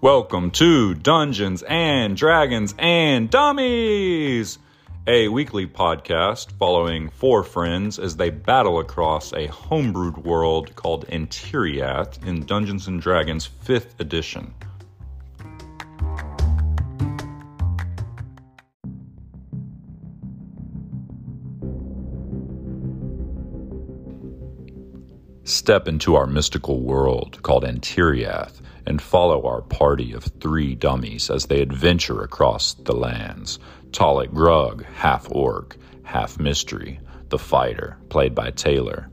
Welcome to Dungeons and Dragons and Dummies, a weekly podcast following four friends as they battle across a homebrewed world called Antiriath in Dungeons and Dragons 5th edition. Step into our mystical world called Antiriath and follow our party of three dummies as they adventure across the lands. Talik Grug, half orc, half mystery, the fighter, played by Taylor.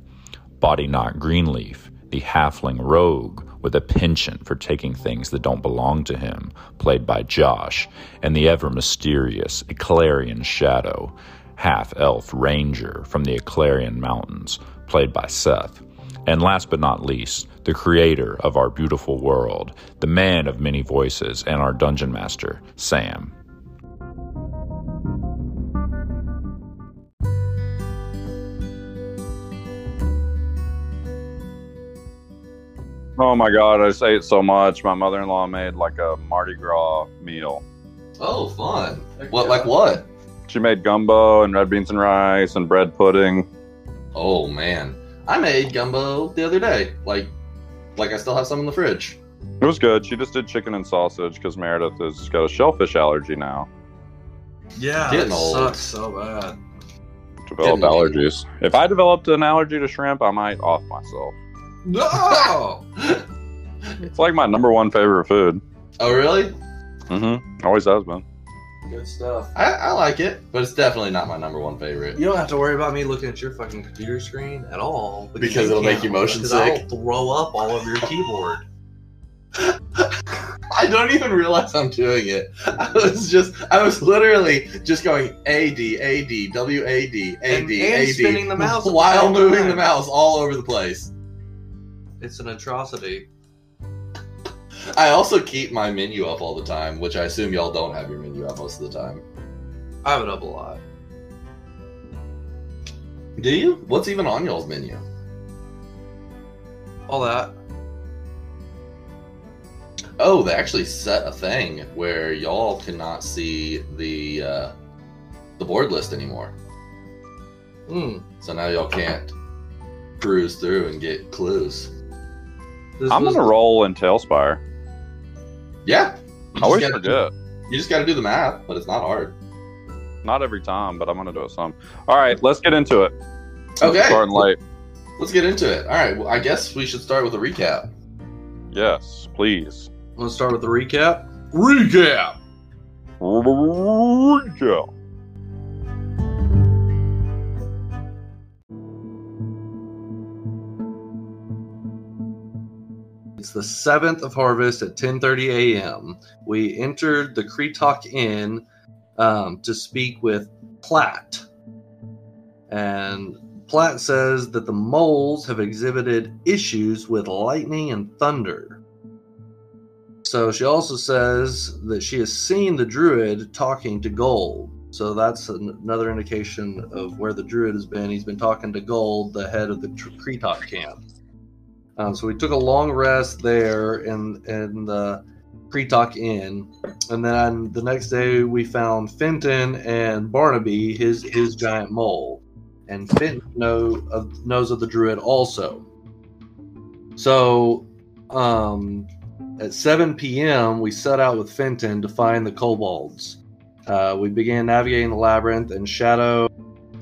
Body Knot Greenleaf, the halfling rogue with a penchant for taking things that don't belong to him, played by Josh, and the ever mysterious Eclarian Shadow, half elf ranger from the Eclarian Mountains, played by Seth. And last but not least, the creator of our beautiful world, the man of many voices, and our dungeon master, Sam. Oh my god, I just ate so much. My mother in law made like a Mardi Gras meal. Oh, fun. What, like what? She made gumbo and red beans and rice and bread pudding. Oh, man. I made gumbo the other day. Like, like I still have some in the fridge. It was good. She just did chicken and sausage because Meredith has got a shellfish allergy now. Yeah, Getting it old. sucks so bad. Developed Getting old. allergies. If I developed an allergy to shrimp, I might off myself. No! It's like my number one favorite food. oh, really? Mm-hmm. Always has been. Good stuff. I, I like it, but it's definitely not my number one favorite. You don't have to worry about me looking at your fucking computer screen at all. Because it'll make you motion because sick? I'll throw up all over your keyboard. I don't even realize I'm doing it. I was just, I was literally just going A D A D W A D A D A D spinning the mouse at the while same moving time. the mouse all over the place. It's an atrocity. I also keep my menu up all the time, which I assume y'all don't have your menu up most of the time. I have it up a lot. Do you? What's even on y'all's menu? All that. Oh, they actually set a thing where y'all cannot see the uh, the board list anymore. Hmm. So now y'all can't cruise through and get clues. This I'm was- gonna roll in TaleSpire. Yeah, you just always gotta- forget. You just got to do the math, but it's not hard. Not every time, but I'm gonna do it some. All right, let's get into it. Okay. Starting late. Let's get into it. All right. Well, I guess we should start with a recap. Yes, please. Let's start with the recap. Recap! Recap. The 7th of harvest at 10:30 a.m. We entered the Kretok Inn um, to speak with Platt. And Platt says that the moles have exhibited issues with lightning and thunder. So she also says that she has seen the druid talking to Gold. So that's an- another indication of where the druid has been. He's been talking to Gold, the head of the Kretok camp. Um, so we took a long rest there in in the Kretok Inn, and then the next day we found Finten and Barnaby, his his giant mole, and Finten know of, knows of the druid also. So, um, at 7 p.m. we set out with Finten to find the kobolds. Uh, we began navigating the labyrinth, and Shadow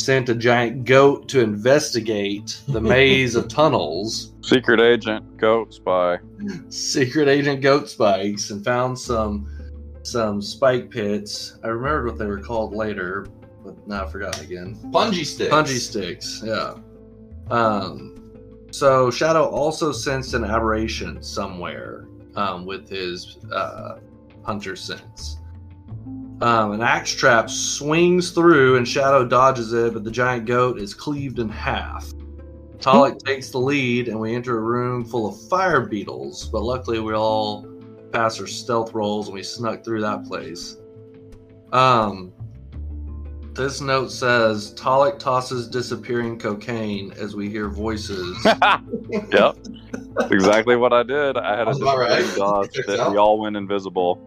sent a giant goat to investigate the maze of tunnels Secret agent, goat spy. secret agent goat spikes and found some some spike pits. I remembered what they were called later, but now I've forgotten again. Bungee sticks. Bungee sticks, yeah. Um, so Shadow also sensed an aberration somewhere um, with his uh, hunter sense. Um, an axe trap swings through and Shadow dodges it, but the giant goat is cleaved in half. Talik takes the lead, and we enter a room full of fire beetles. But luckily, we all pass our stealth rolls and we snuck through that place. Um, This note says Talik tosses disappearing cocaine as we hear voices. yep. Exactly what I did. I had a That's right. dodge that out. we all went invisible.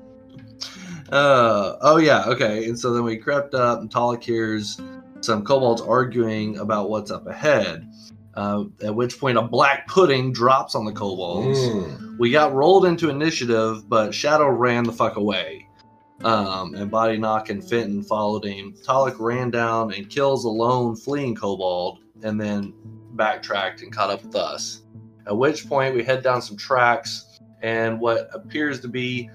Uh, oh yeah, okay. And so then we crept up, and Talik hears some kobolds arguing about what's up ahead. Uh, at which point, a black pudding drops on the kobolds. Mm. We got rolled into initiative, but Shadow ran the fuck away. Um, and Body Knock and Finten followed him. Talik ran down and kills a lone fleeing kobold, and then backtracked and caught up with us. At which point, we head down some tracks and what appears to be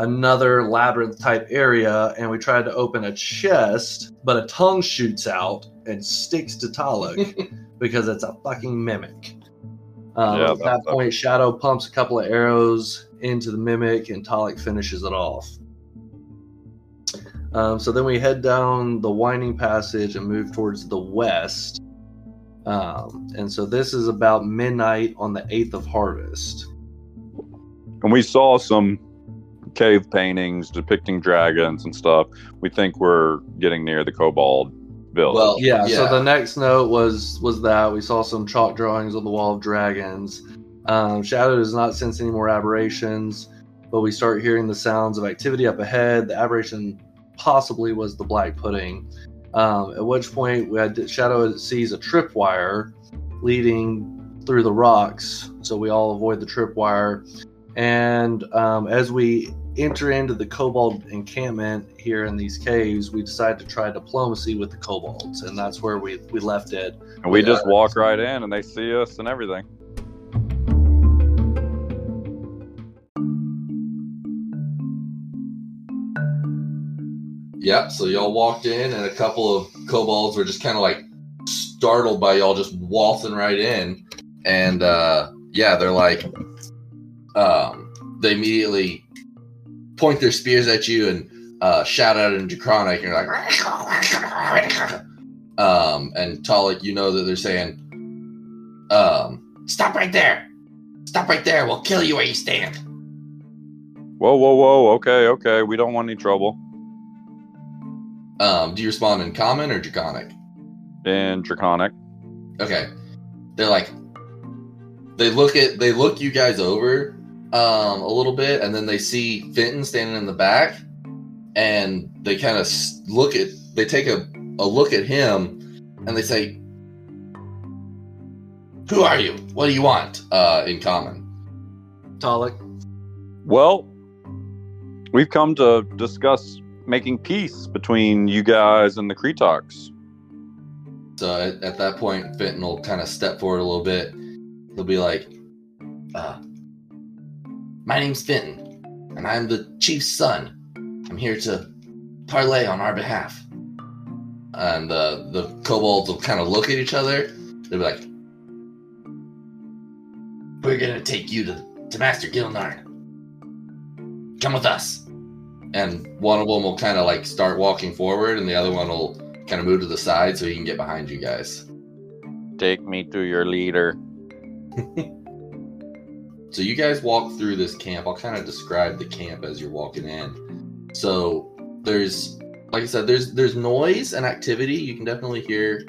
another labyrinth type area, and we tried to open a chest, but a tongue shoots out and sticks to Talik because it's a fucking mimic. Um, Yeah, at that that- that- point, Shadow pumps a couple of arrows into the mimic, and Talik finishes it off. Um, so then we head down the winding passage and move towards the west. Um, and so this is about midnight on the 8th of harvest. And we saw some cave paintings depicting dragons and stuff. We think we're getting near the Kobold village. Well, Yeah, so the next note was was that we saw some chalk drawings on the wall of dragons. Um, Shadow does not sense any more aberrations, but we start hearing the sounds of activity up ahead. The aberration possibly was the black pudding. Um, at which point, we had Shadow sees a tripwire leading through the rocks, so we all avoid the tripwire. And um, as we enter into the kobold encampment here in these caves, we decide to try diplomacy with the kobolds, and that's where we, we left it. and we just walk right in and they see us and everything. Yep. So y'all walked in, and a couple of kobolds were just kind of like startled by y'all just waltzing right in, and uh, yeah, they're like, um, they immediately point their spears at you and uh, shout out in Draconic, and you're like, um, and Talik, you know that they're saying, um, stop right there, stop right there, we'll kill you where you stand. Whoa, whoa, whoa. Okay, okay. We don't want any trouble. Um, do you respond in common or Draconic? In Draconic. Okay. They're like they look at they look you guys over um a little bit and then they see Finten standing in the back and they kind of look at they take a, a look at him and they say Who are you? What do you want? Uh in common. Talik, Well, we've come to discuss making peace between you guys and the Kretoks. So at, at that point Fenton will kind of step forward a little bit. He'll be like uh My name's Finten and I'm the chief's son. I'm here to parlay on our behalf. And the the kobolds will kind of look at each other. They'll be like, "We're gonna take you to to Master Gilnarn. Come with us." And one of them will kind of like start walking forward, and the other one will kind of move to the side so he can get behind you guys. Take me to your leader. So you guys walk through this camp. I'll kind of describe the camp as you're walking in. So there's, like I said, there's there's noise and activity. You can definitely hear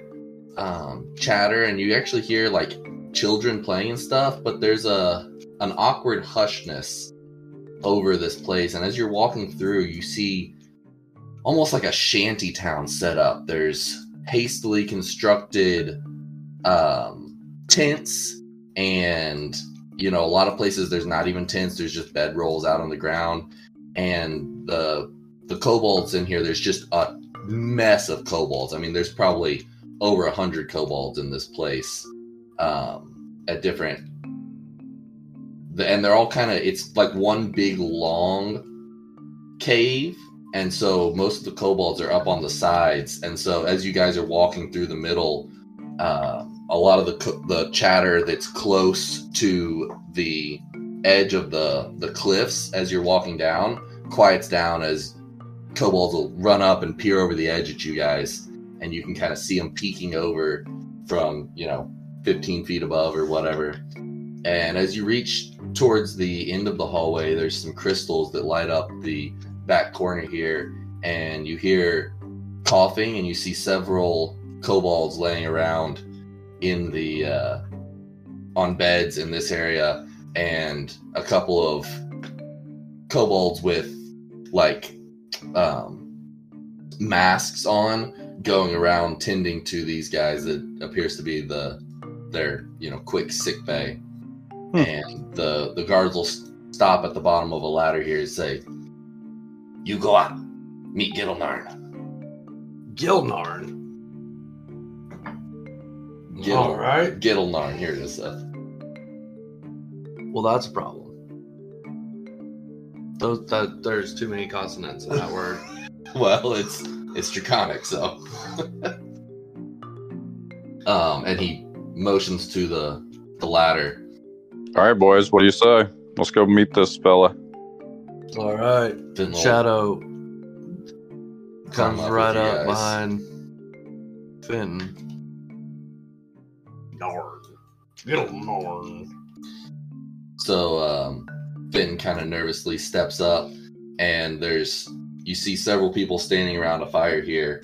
um, chatter, and you actually hear like children playing and stuff. But there's a an awkward hushness over this place, and as you're walking through, you see almost like a shanty town set up. There's hastily constructed um, tents and you know a lot of places there's not even tents there's just bed rolls out on the ground. And the the kobolds in here there's just a mess of kobolds i mean there's probably over a hundred kobolds in this place um at different and they're all kind of it's like one big long cave. And so most of the kobolds are up on the sides. And so as you guys are walking through the middle uh, a lot of the the chatter that's close to the edge of the the cliffs as you're walking down quiets down as kobolds will run up and peer over the edge at you guys and you can kind of see them peeking over from you know 15 feet above or whatever. And as you reach towards the end of the hallway there's some crystals that light up the back corner here and you hear coughing, and you see several kobolds laying around in the uh, on beds in this area, and a couple of kobolds with like um, masks on, going around tending to these guys that appears to be the their you know quick sick bay, Hmm. and the the guards will stop at the bottom of a ladder here and say, "You go out, meet Gilnarn." Gilnarn. Gil- All right. Gilnarn, here it is, Seth. Well, that's a problem. Those that there's too many consonants in that word. Well, it's it's draconic, so. um, and he motions to the the ladder. All right, boys, what do you say? Let's go meet this fella. All right. Finn will Shadow comes up right with up guys. behind Finn. Narn. Gilnarn. So um, Finn kind of nervously steps up, and there's you see several people standing around a fire here,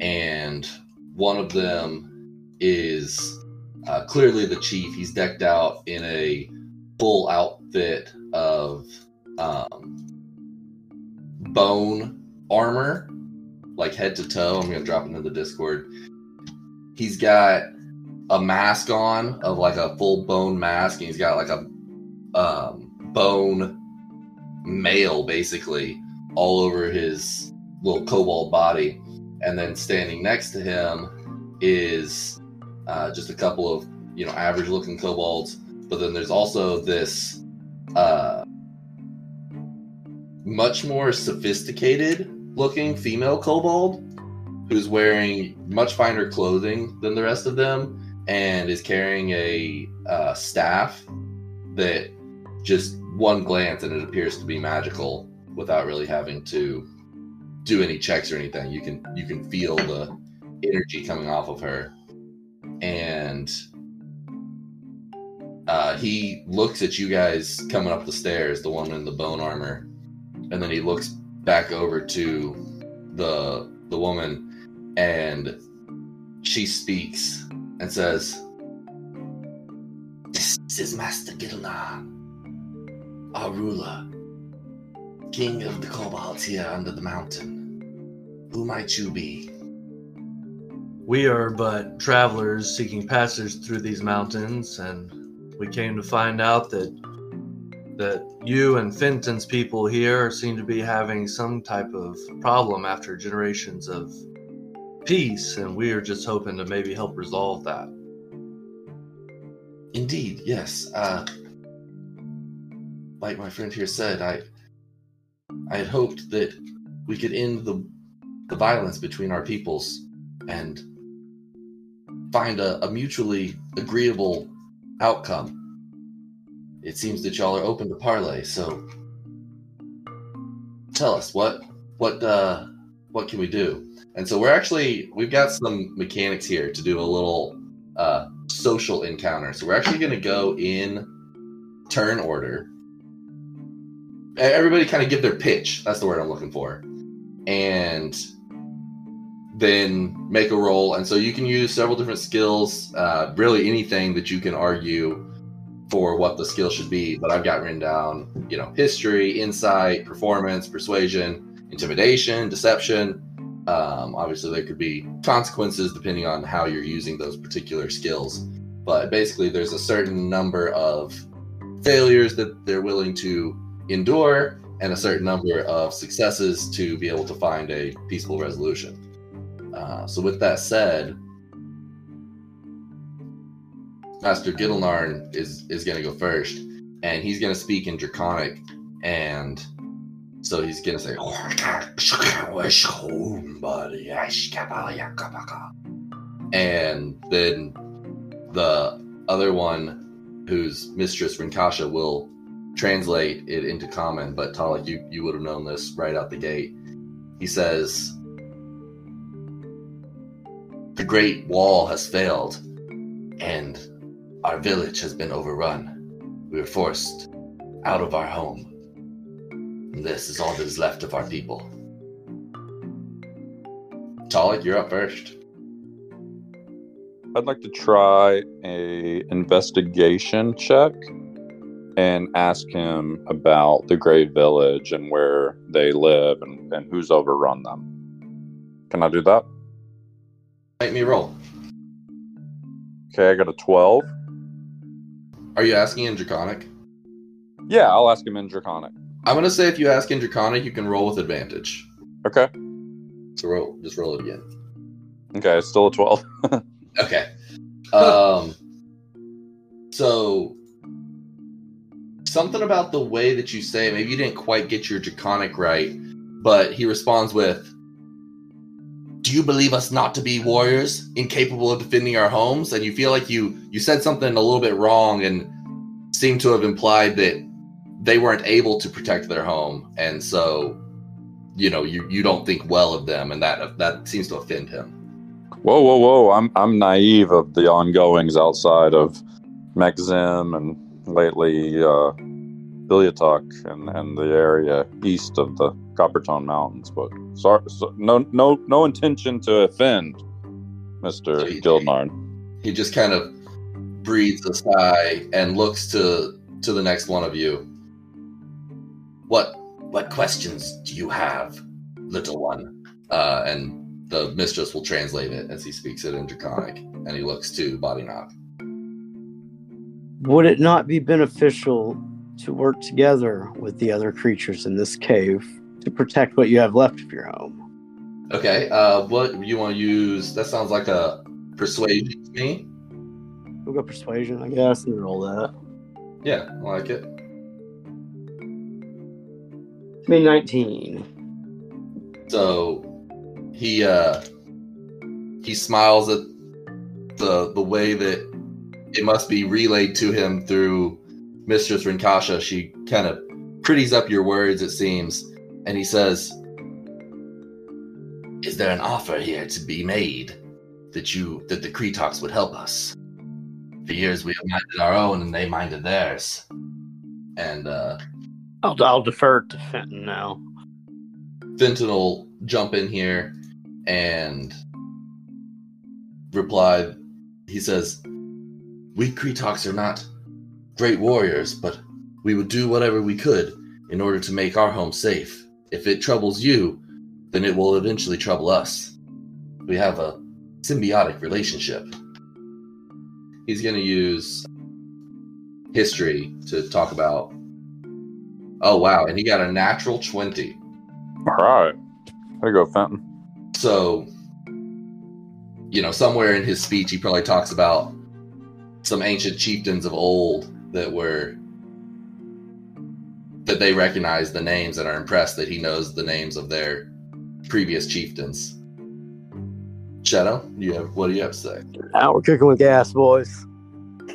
and one of them is uh, clearly the chief. He's decked out in a full outfit of um, bone armor, like head to toe. I'm gonna drop into the Discord. He's got a mask on of like a full bone mask, and he's got like a um, bone mail basically all over his little kobold body. And then standing next to him is uh, just a couple of you know average looking kobolds. But then there's also this uh, much more sophisticated looking female kobold who's wearing much finer clothing than the rest of them and is carrying a uh, staff that just one glance and it appears to be magical without really having to do any checks or anything. You can you can feel the energy coming off of her, and uh, he looks at you guys coming up the stairs, the one in the bone armor, and then he looks back over to the the woman, and she speaks and says, "This is Master Gilnarn." our ruler, king of the kobolds here under the mountain. Who might you be? We are but travelers seeking passage through these mountains, and we came to find out that that you and Finten's people here seem to be having some type of problem after generations of peace, and we are just hoping to maybe help resolve that. Indeed, yes. Uh, like my friend here said, I I had hoped that we could end the the violence between our peoples and find a, a mutually agreeable outcome. It seems that y'all are open to parley, so tell us what what uh what can we do? And so we're actually we've got some mechanics here to do a little uh social encounter. So we're actually going to go in turn order. Everybody kind of give their pitch. That's the word I'm looking for. And then make a roll. And so you can use several different skills, uh, really anything that you can argue for what the skill should be. But I've got written down, you know, history, insight, performance, persuasion, intimidation, deception. Um, obviously, there could be consequences depending on how you're using those particular skills. But basically, there's a certain number of failures that they're willing to endure and a certain number of successes to be able to find a peaceful resolution. Uh, so, with that said, Master Gilnarn is is going to go first, and he's going to speak in Draconic, and so he's to say, and then the other one, whose mistress Rinkasha will translate it into common, but Talik, you you would have known this right out the gate. He says, "The Great Wall has failed, and our village has been overrun. We were forced out of our home. And this is all that is left of our people. Talik, you're up first. I'd like to try a investigation check and ask him about the Grey Village and where they live and, and who's overrun them. Can I do that? Make me roll. Okay, I got a 12. Are you asking in Draconic? Yeah, I'll ask him in Draconic. I'm gonna say if you ask in Draconic, you can roll with advantage. Okay. So roll, just roll it again. Okay, it's still a 12. Okay. Um. So something about the way that you say it, maybe you didn't quite get your draconic right, but he responds with, "Do you believe us not to be warriors, incapable of defending our homes?" And you feel like you you said something a little bit wrong and seem to have implied that they weren't able to protect their home, and so you know you you don't think well of them, and that that seems to offend him. whoa, whoa, whoa. I'm, I'm naive of the ongoings outside of Mexim and lately uh, Biliatok and, and the area east of the Coppertone Mountains. But sorry, so, no, no, no intention to offend Mister So Gildnard. he just kind of breathes a sigh and looks to to the next one of you. What questions do you have, little one? Uh, and the mistress will translate it as he speaks it in Draconic, and he looks to Body Knock. Would it not be beneficial to work together with the other creatures in this cave to protect what you have left of your home? Okay, uh, what you want to use? That sounds like a persuasion to me. We'll go persuasion, I guess, and roll that. Yeah, I like it. Me 19. So he uh he smiles at the the way that it must be relayed to him through Mistress Rinkasha. She kind of pretties up your words, it seems, and he says, "Is there an offer here to be made that you that the Kretoks would help us? For years we have minded our own, and they minded theirs." And uh, I'll, I'll defer to Finten now. Finten will jump in here and reply. He says, We Kretoks are not great warriors, but we would do whatever we could in order to make our home safe. If it troubles you, then it will eventually trouble us. We have a symbiotic relationship. He's going to use history to talk about. Oh, wow. And he got a natural 20. All right. There you go, Finten. So, you know, somewhere in his speech, he probably talks about some ancient chieftains of old that were that they recognize the names and are impressed that he knows the names of their previous chieftains. Shadow, you have what do you have to say? Now we're cooking with gas, boys.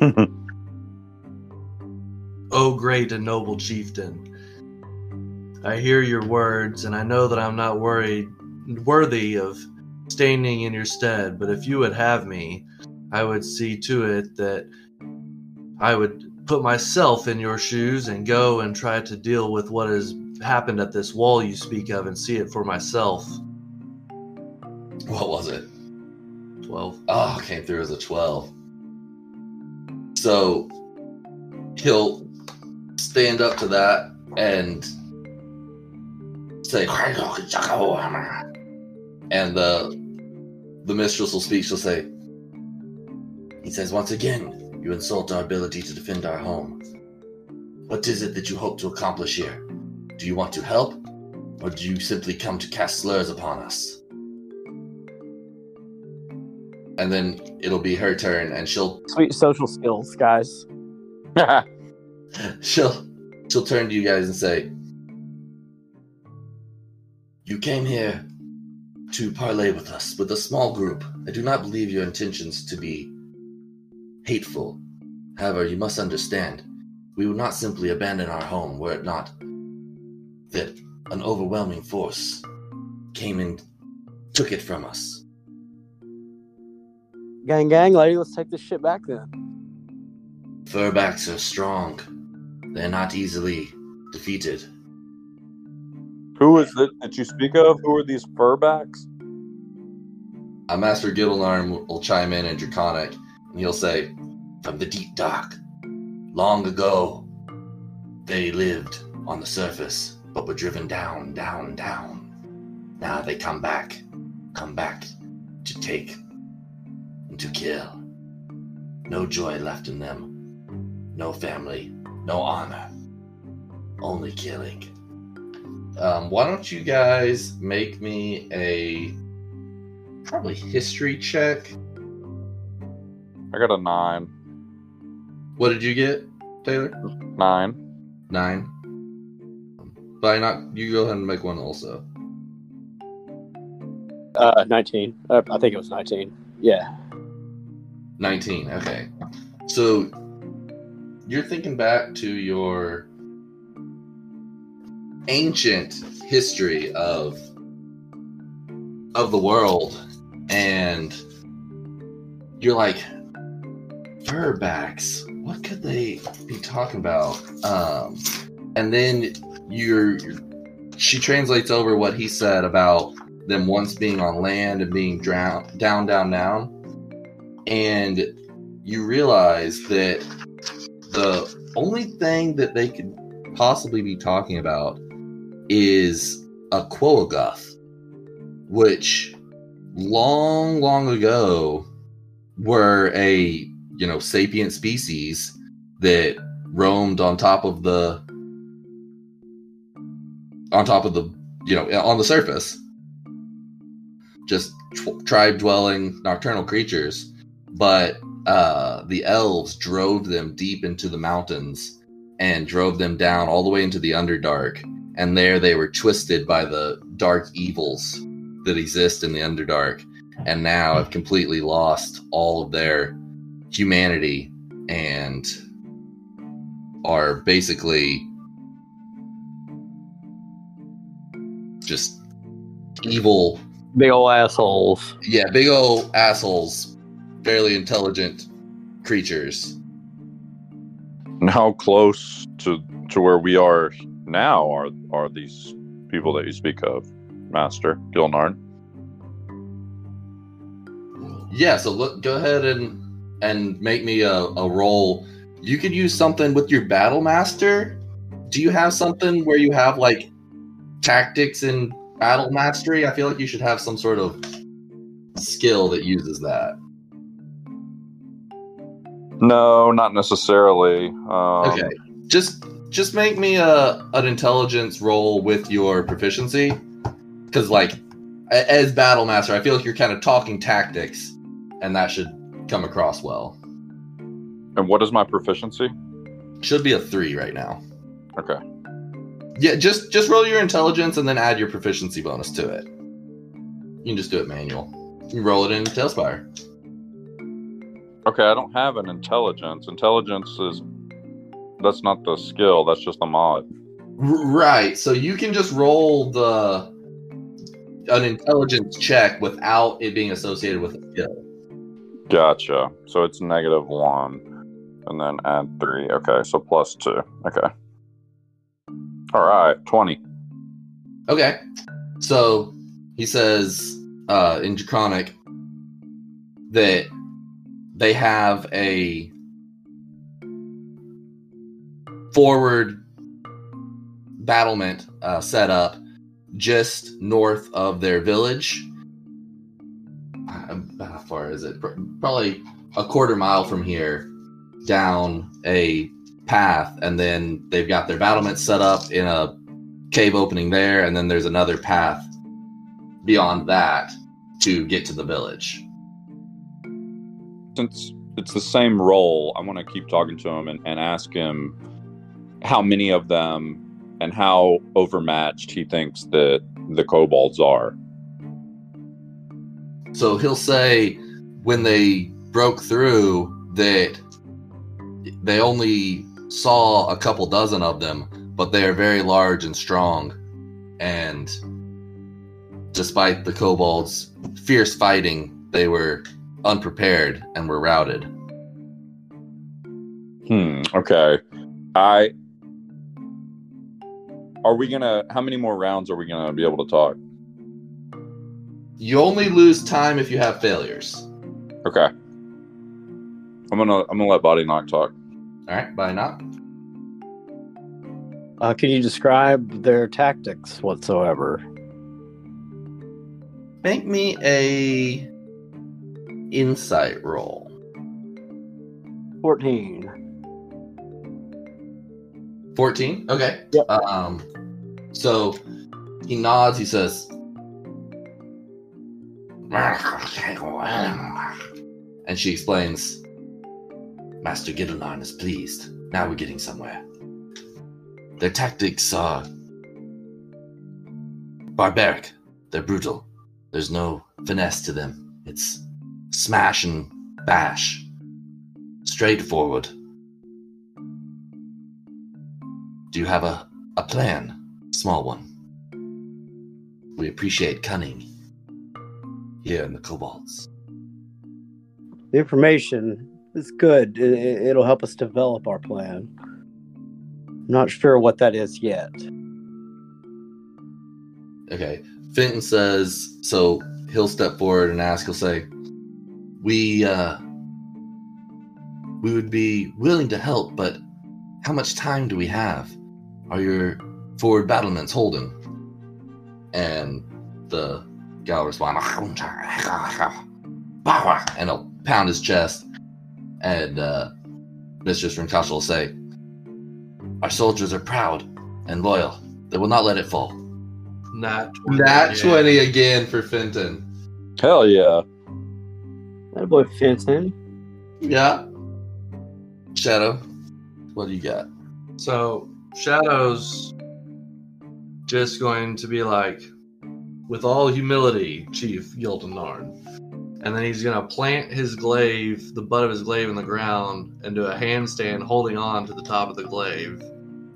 oh, great and noble chieftain, I hear your words, and I know that I'm not worried, worthy of standing in your stead. But if you would have me, I would see to it that I would put myself in your shoes and go and try to deal with what has happened at this wall you speak of and see it for myself. What was it? 12. Oh, came through as a 12. So he'll stand up to that and say, and the the mistress will speak. She'll say, he says, once again, you insult our ability to defend our home. What is it that you hope to accomplish here? Do you want to help, or do you simply come to cast slurs upon us? And then it'll be her turn, and she'll Sweet social skills, guys. she'll she'll turn to you guys and say, "You came here to parley with us with a small group. I do not believe your intentions to be hateful. However, you must understand, we would not simply abandon our home were it not that an overwhelming force came and took it from us. Gang, gang, lady, let's take this shit back then. Furbacks are strong. They're not easily defeated. Who is it that you speak of? Who are these furbacks? uh, Master Gildenarm will, will chime in in Draconic, and he'll say, "From the deep dark, long ago, they lived on the surface, but were driven down, down, down. Now they come back, come back to take and to kill. No joy left in them, no family, no honor, only killing." Um, why don't you guys make me a probably history check? I got a nine. What did you get, Taylor? Nine. Nine. By not, you go ahead and make one also. Uh, 19. Uh, I think it was 19. Yeah. 19. Okay. So you're thinking back to your ancient history of of the world. And you're like furbacks what could they be talking about? Um and then you're, she translates over what he said about them once being on land and being drowned down down down. And you realize that the only thing that they could possibly be talking about is a Quaggoth, which long, long ago were a you know sapient species that roamed on top of the on top of the you know on the surface. Just tw- tribe dwelling nocturnal creatures. But uh the elves drove them deep into the mountains and drove them down all the way into the underdark and there they were twisted by the dark evils that exist in the underdark and now have completely lost all of their humanity and are basically just evil. Big old assholes. yeah big old assholes. Fairly intelligent creatures. And how close to to where we are now are are these people that you speak of, Master Gilnarn? Yeah, so look, go ahead and and make me a, a roll. You could use something with your battle master. Do you have something where you have like tactics and battle mastery? I feel like you should have some sort of skill that uses that. No, not necessarily. Um, Okay, just just make me a an intelligence roll with your proficiency, because like as battle master, I feel like you're kind of talking tactics, and that should come across well. And what is my proficiency? Should be a three right now. Okay. Yeah, just just roll your intelligence and then add your proficiency bonus to it. You can just do it manual. You roll it in TaleSpire. Okay, I don't have an intelligence. Intelligence is that's not the skill, that's just a mod. Right. So you can just roll the an intelligence check without it being associated with a skill. Gotcha. So it's negative one. And then add three. Okay, so plus two. Okay. Alright, twenty. Okay. So he says uh, in Draconic that they have a forward battlement uh, set up just north of their village. Uh, How far is it? Probably a quarter mile from here down a path, and then they've got their battlement set up in a cave opening there, and then there's another path beyond that to get to the village. Since it's the same role, I want to keep talking to him and, and ask him how many of them and how overmatched he thinks that the kobolds are. So he'll say when they broke through that they only saw a couple dozen of them, but they are very large and strong. And despite the kobolds' fierce fighting, they were unprepared and were routed. Hmm. Okay. I. Are we gonna? How many more rounds are we gonna be able to talk? You only lose time if you have failures. Okay. I'm gonna I'm gonna let Body Knock talk. All right, Body Knock. Uh, can you describe their tactics whatsoever? Make me a insight roll. 14. 14? Okay. Yep. Um so he nods, he says and she explains Master Gideon is pleased. Now we're getting somewhere. Their tactics are barbaric. They're brutal. There's no finesse to them. It's smash and bash. Straightforward. Do you have a, a plan? Small one. We appreciate cunning here in the Kobolds. The information is good. It, it'll help us develop our plan. I'm not sure what that is yet. Okay. Finten says, so he'll step forward and ask, he'll say, We, uh, we would be willing to help, but how much time do we have? Are your forward battlements holding? And the gal responds, and he'll pound his chest. And uh, Mistress Rinkasha will say, Our soldiers are proud and loyal. They will not let it fall. Nat 20. Nat again. 20 again for Finten. Hell yeah. That boy Finten. Yeah. Shadow, what do you got? So Shadow's just going to be like, with all humility, Chief Yildenarn. And then he's gonna plant his glaive, the butt of his glaive in the ground, and do a handstand holding on to the top of the glaive,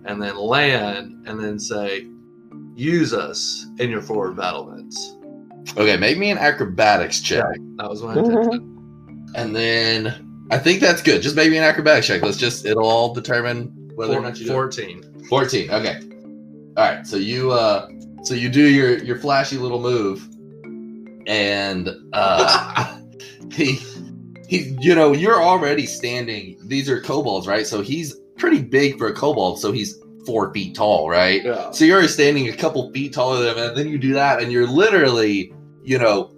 and then land, and then say, "Use us in your forward battlements." Okay, make me an acrobatics check. That was my intention. And then I think that's good. Just make me an acrobatics check. Let's just, it'll all determine whether or not you do. Fourteen. 14. Okay. All right. So you uh so you do your your flashy little move and uh he he you know, you're already standing. These are kobolds, right? So he's pretty big for a kobold, so he's 4 feet tall, right? Yeah. So you're already standing a couple feet taller than him, and then you do that, and you're literally, you know,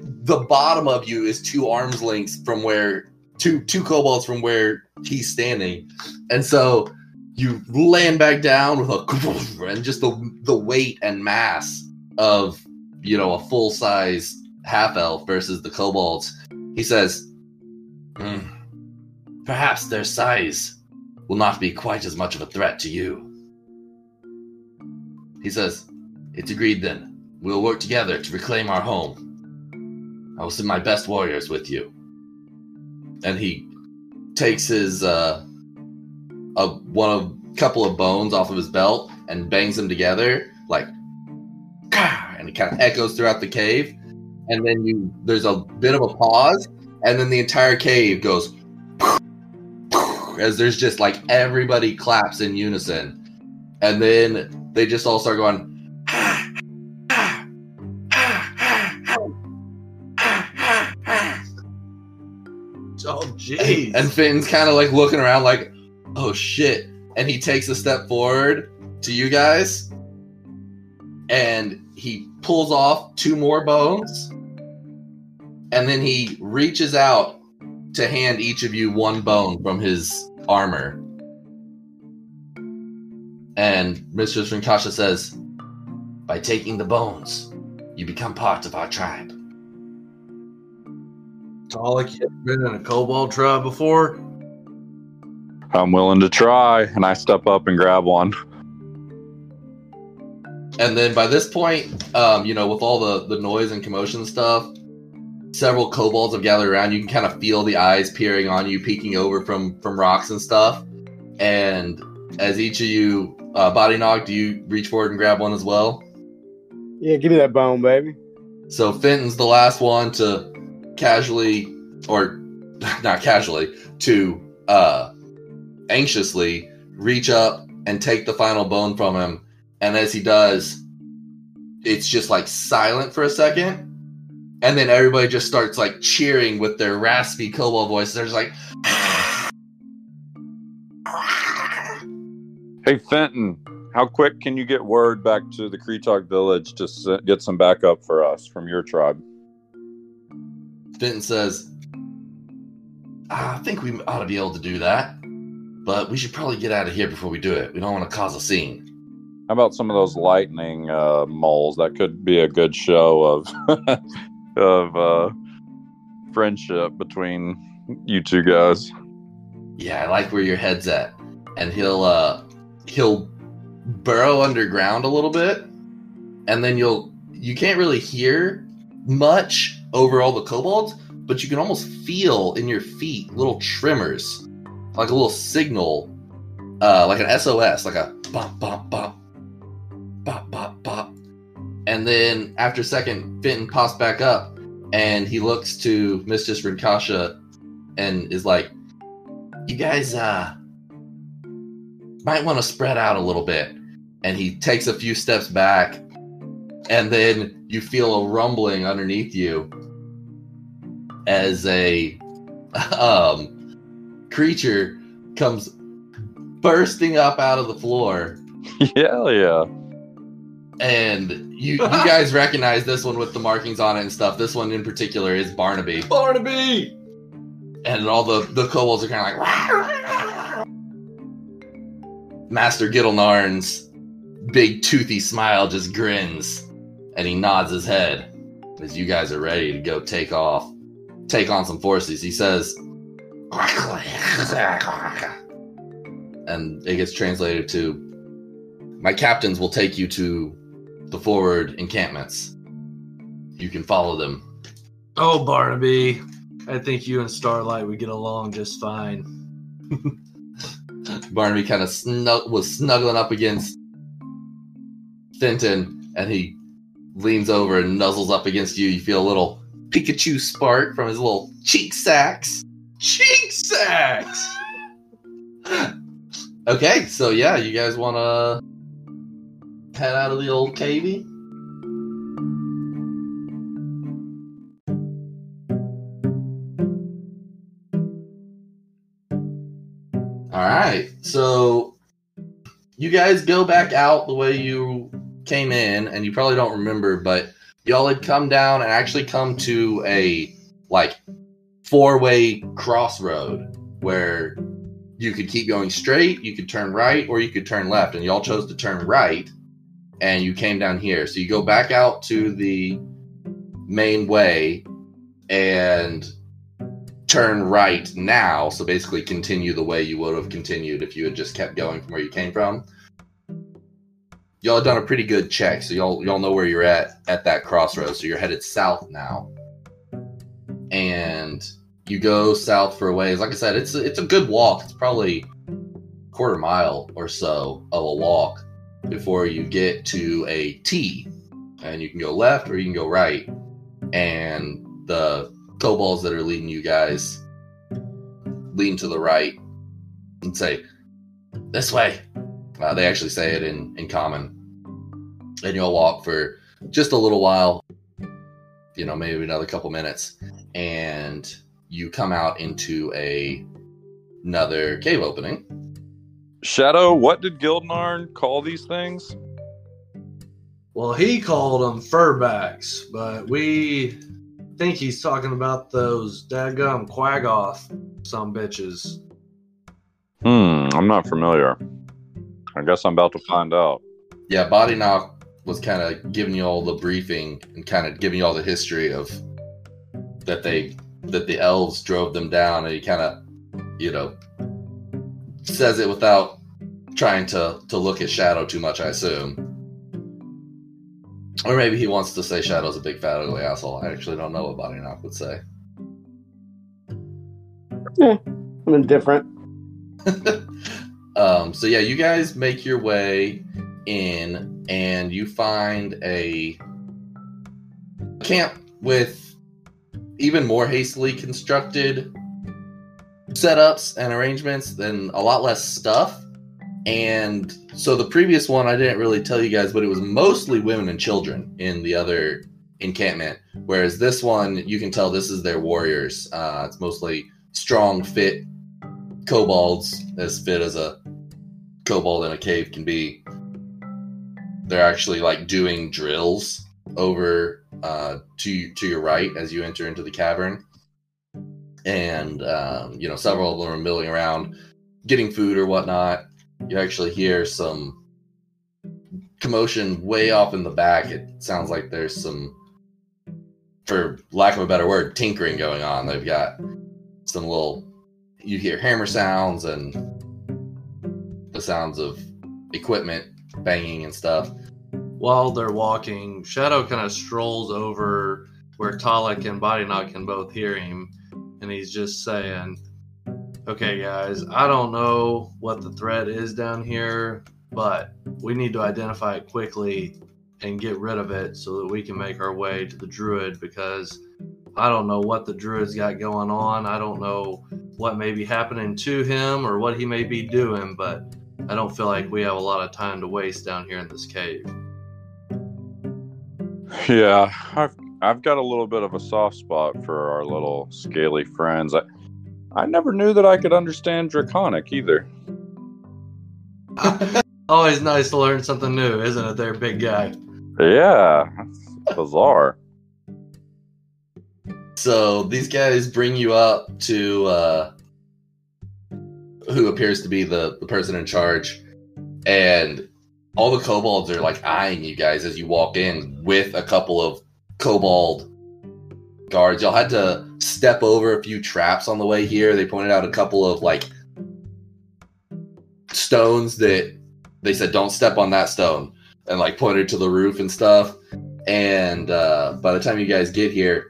the bottom of you is two arms lengths from where two two kobolds from where he's standing, and so you land back down with a and just the the weight and mass of you know a full size half elf versus the kobolds. He says, "Hmm, perhaps their size will not be quite as much of a threat to you. He says, It's agreed then. We'll work together to reclaim our home. I will send my best warriors with you. And he takes his uh a one of couple of bones off of his belt and bangs them together like and it kind of echoes throughout the cave. And then you there's a bit of a pause, and then the entire cave goes as there's just like everybody claps in unison, and then they just all start going. Jeez. And Finn's kind of like looking around, like, oh shit. And he takes a step forward to you guys, and he pulls off two more bones, and then he reaches out to hand each of you one bone from his armor. And Mistress Rinkasha says, By taking the bones, you become part of our tribe. Talik, you ever been in a kobold tribe before? I'm willing to try, and I step up and grab one. And then by this point, um, you know, with all the the noise and commotion and stuff, several kobolds have gathered around. You can kind of feel the eyes peering on you, peeking over from from rocks and stuff. And as each of you uh, body knock, do you reach forward and grab one as well? Yeah, give me that bone, baby. So Finten's the last one to casually, or not casually, to uh, anxiously reach up and take the final bone from him. And as he does, it's just like silent for a second. and then everybody just starts like cheering with their raspy kobold voice. They're just like, Hey, Finten, how quick can you get word back to the Kretok village to get some backup for us from your tribe? Finten says, "Ah, I think we ought to be able to do that, but we should probably get out of here before we do it. We don't want to cause a scene. How about some of those lightning uh, moles? That could be a good show of of uh, friendship between you two guys. Yeah, I like where your head's at. And he'll uh he'll burrow underground a little bit, and then you'll you can't really hear much over all the kobolds, but you can almost feel in your feet little tremors, like a little signal, uh, like an SOS, like a bop bop bop, bop bop bop. And then after a second, Finten pops back up, and he looks to Mistress Rinkasha, and is like, "You guys, uh, might want to spread out a little bit." And he takes a few steps back, and then you feel a rumbling underneath you as a um, creature comes bursting up out of the floor. Yeah, yeah. and you you guys recognize this one with the markings on it and stuff. This one in particular is barnaby. Barnaby! And all the the kobolds are kind of like master Gilnarn's big toothy smile just grins and he nods his head as you guys are ready to go take off take on some forces. He says and it gets translated to my captains will take you to the forward encampments. You can follow them. Oh, Barnaby, I think you and Starlight would get along just fine. barnaby kind of snug- was snuggling up against Finten, and he leans over and nuzzles up against you. You feel a little pikachu spark from his little cheek sacks cheek sacks okay so yeah you guys want to head out of the old cavey All right. So you guys go back out the way you came in, and you probably don't remember, but y'all had come down and actually come to a like four way crossroad where you could keep going straight, you could turn right, or you could turn left. And y'all chose to turn right, and you came down here. So you go back out to the main way and turn right now. So basically, continue the way you would have continued if you had just kept going from where you came from. Y'all done a pretty good check, so y'all y'all know where you're at at that crossroads. So you're headed south now, and you go south for a ways. Like I said, it's a, it's a good walk. It's probably a quarter mile or so of a walk before you get to a T, and you can go left or you can go right, and the kobolds that are leading you guys lean to the right and say, This way. Uh, they actually say it in, in common. And you'll walk for just a little while, you know, maybe another couple minutes, and you come out into a another cave opening. Shadow, what did Gilnarn call these things? Well, he called them furbacks, but we think he's talking about those dadgum quaggoth some bitches. Hmm, I'm not familiar. I guess I'm about to find out. Yeah, Body Knock was kind of giving you all the briefing and kind of giving you all the history of that they that the elves drove them down, and he kind of, you know, says it without trying to to look at Shadow too much, I assume. Or maybe he wants to say Shadow's a big fat ugly asshole. I actually don't know what Body Knock would say. Yeah, I'm indifferent. um, so yeah, you guys make your way in, and you find a camp with even more hastily constructed setups and arrangements than a lot less stuff. And so the previous one I didn't really tell you guys, but it was mostly women and children in the other encampment. Whereas this one, you can tell this is their warriors. Uh, it's mostly strong, fit kobolds, as fit as a kobold in a cave can be. They're actually like doing drills over uh, to to your right as you enter into the cavern, and um, you know several of them are milling around, getting food or whatnot. You actually hear some commotion way off in the back. It sounds like there's some, for lack of a better word, tinkering going on. They've got some little. You hear hammer sounds and the sounds of equipment banging and stuff. While they're walking, Shadow kind of strolls over where Talik and Body Bodyknock can both hear him, and he's just saying, Okay, guys, I don't know what the threat is down here, but we need to identify it quickly and get rid of it so that we can make our way to the druid because I don't know what the druid's got going on. I don't know what may be happening to him or what he may be doing, but I don't feel like we have a lot of time to waste down here in this cave. Yeah, I've I've got a little bit of a soft spot for our little scaly friends. I I never knew that I could understand Draconic either. Always nice to learn something new, isn't it, there, big guy? Yeah, that's bizarre. So these guys bring you up to uh, who appears to be the, the person in charge, and all the kobolds are like eyeing you guys as you walk in with a couple of kobold guards. Y'all had to step over a few traps on the way here. They pointed out a couple of like stones that they said don't step on that stone and like pointed to the roof and stuff. And uh, by the time you guys get here,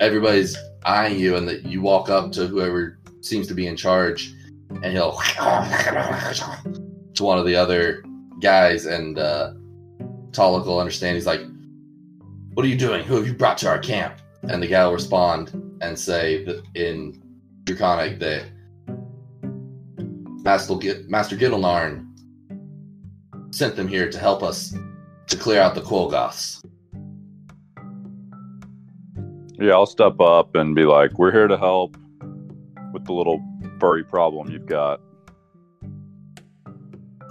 everybody's eyeing you, and that you walk up to whoever seems to be in charge, and he'll to one of the other guys, and uh, will understand. He's like, "What are you doing? Who have you brought to our camp?" And the guy will respond and say that in Draconic that Master Gid- Master sent them here to help us to clear out the Quaggoths. Yeah, I'll step up and be like, "We're here to help with the little furry problem you've got."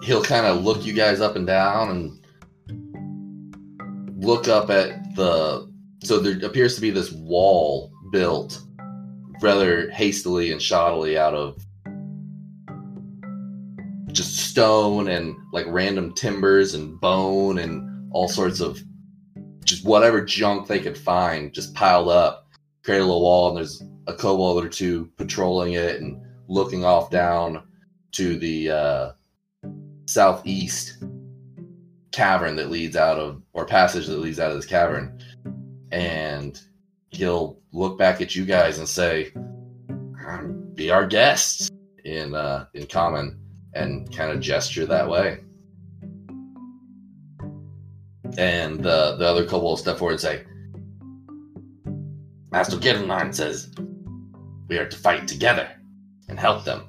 he'll kind of look you guys up and down and look up at the so there appears to be this wall built rather hastily and shoddily out of just stone and like random timbers and bone and all sorts of just whatever junk they could find just piled up create a little wall and there's a kobold or two patrolling it and looking off down to the uh southeast cavern that leads out of or passage that leads out of this cavern. And he'll look back at you guys and say "Um, be our guests in uh in common and kind of gesture that way. And uh, the other kobold will step forward and say master Gideon says we are to fight together and help them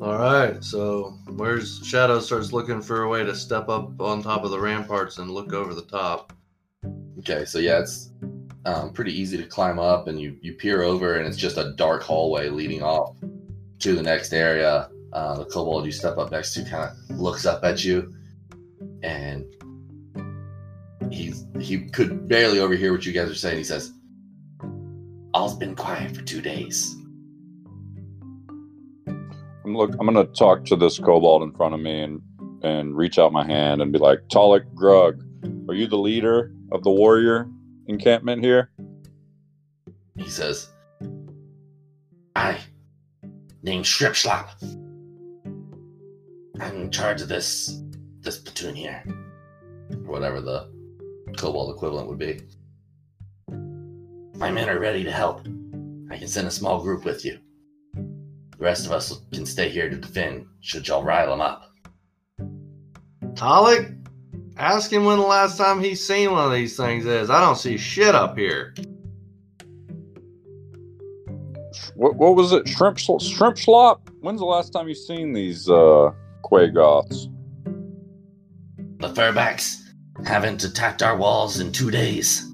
All right, so where's Shadow starts looking for a way to step up on top of the ramparts and look over the top. Okay, so yeah, it's um, pretty easy to climb up, and you you peer over, and it's just a dark hallway leading off to the next area. Uh, the kobold you step up next to kind of looks up at you, and he's he could barely overhear what you guys are saying. He says, "All's been quiet for two days. I'm look. I'm gonna talk to this kobold in front of me and and reach out my hand and be like, "Talik Grug, are you the leader of the warrior encampment here?" He says, "I, named Shripschlap. I'm in charge of this this platoon here, or whatever the kobold equivalent would be. My men are ready to help. I can send a small group with you. The rest of us can stay here to defend. Should y'all rile them up?" Talik, ask him when the last time he's seen one of these things is. I don't see shit up here. What, what was it? Shrimp sl- shrimp slop? When's the last time you've seen these uh Quaggoths? The furbacks, haven't attacked our walls in two days.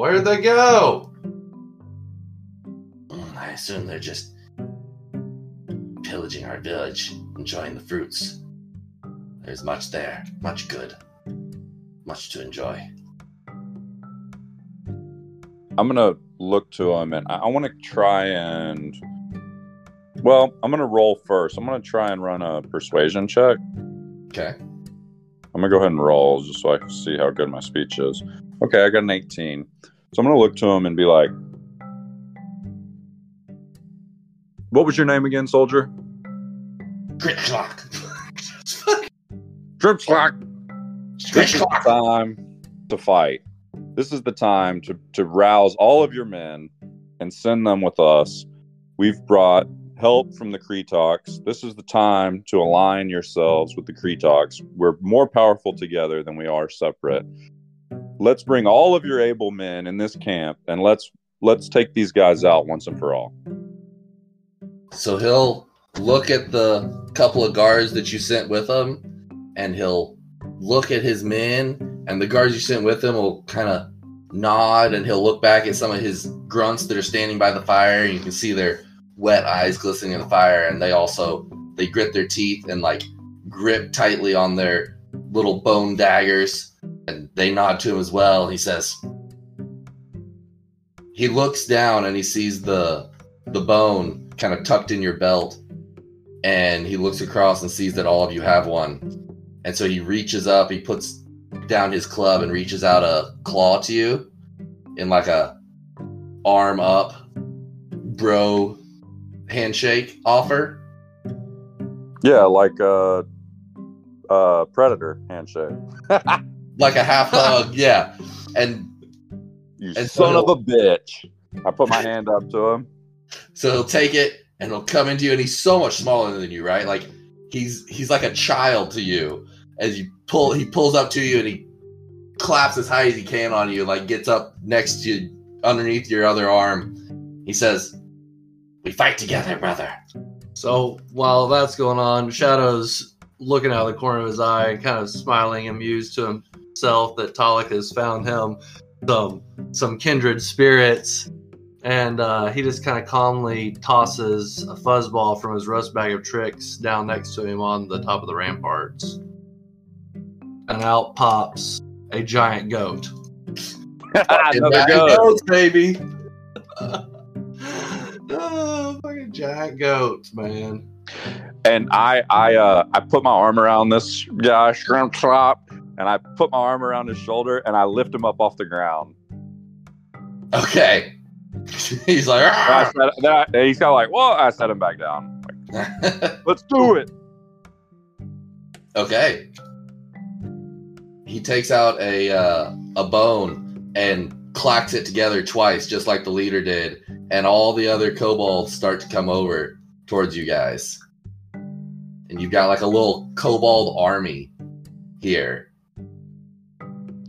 Where'd they go? I assume they're just pillaging our village, enjoying the fruits. There's much there, much good, much to enjoy. I'm gonna look to him and I, I want to try and. Well, I'm gonna roll first. I'm gonna try and run a persuasion check. Okay. I'm gonna go ahead and roll just so I can see how good my speech is. Okay, I got an 18. So I'm gonna look to him and be like, "What was your name again, soldier?" Grit clock. Drip This is the time to fight. This is the time to, to rouse all of your men and send them with us. We've brought help from the Kretoks. This is the time to align yourselves with the Kretoks. We're more powerful together than we are separate. Let's bring all of your able men in this camp and let's let's take these guys out once and for all. So he'll look at the couple of guards that you sent with him, and he'll look at his men, and the guards you sent with him will kind of nod, and he'll look back at some of his grunts that are standing by the fire, and you can see their wet eyes glistening in the fire, and they also they grit their teeth and like grip tightly on their little bone daggers, and they nod to him as well. He says, he looks down and he sees the the bone kind of tucked in your belt and he looks across and sees that all of you have one and so he reaches up he puts down his club and reaches out a claw to you in like a arm up bro handshake offer Yeah, like a uh, predator handshake. like a half hug yeah and You And so son of a bitch. I put my hand up to him. So he'll take it and he'll come into you, and he's so much smaller than you, right? Like he's he's like a child to you. As you pull, he pulls up to you and he claps as high as he can on you, like gets up next to you, underneath your other arm. He says, "We fight together, brother." So while that's going on, Shadow's looking out of the corner of his eye, kind of smiling, amused to himself that Talik has found him some some kindred spirits, and uh, he just kind of calmly tosses a fuzzball from his rust bag of tricks down next to him on the top of the ramparts, and out pops a giant goat. Another Back it goat. goes, baby. oh, fucking giant goats, man. and I I uh I put my arm around this guy shrimp chop and I put my arm around his shoulder and I lift him up off the ground. Okay. He's like, I "Arr!" said, then I, he's kind of like, well, I set him back down. Like, Let's do it. Okay. He takes out a uh, a bone and clacks it together twice, just like the leader did, and all the other kobolds start to come over towards you guys. And you've got like a little kobold army here.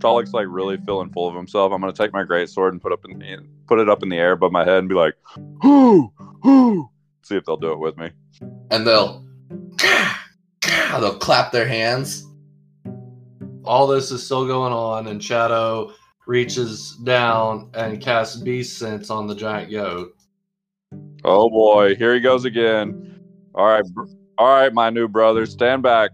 Talik's like really feeling full of himself. I'm gonna take my great sword and put up in the, put it up in the air above my head and be like, whoo, whoo. See if they'll do it with me. And they'll they'll clap their hands. all this is still going on, and Shadow reaches down and casts Beast Sense on the giant goat. Oh boy, here he goes again. All right, all right, my new brother, stand back.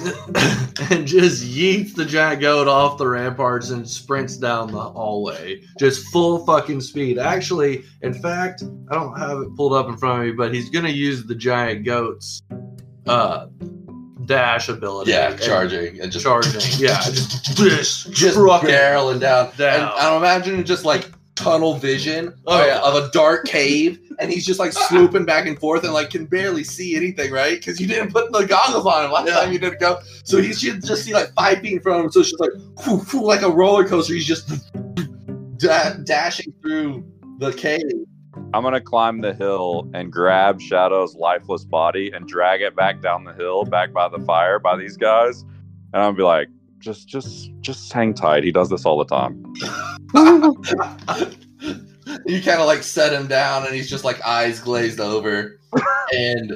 and just yeets the giant goat off the ramparts and sprints down the hallway. Just full fucking speed. Actually, in fact, I don't have it pulled up in front of me, but he's gonna use the giant goat's uh dash ability. Yeah, and charging and just charging. Yeah, just just, just barreling down. down. And I'm imagining just like tunnel vision Oh, of, yeah. of a dark cave, and he's just like swooping back and forth and like can barely see anything, right? Because you didn't put the goggles on him last Yeah. time you didn't go. So he should just see like five feet in front of him. So it's just like whoo, whoo, like a roller coaster. He's just da- dashing through the cave. I'm gonna climb the hill and grab Shadow's lifeless body and drag it back down the hill, back by the fire, by these guys, and I'm gonna be like, just, just, just hang tight. He does this all the time. you kind of like set him down and he's just like eyes glazed over and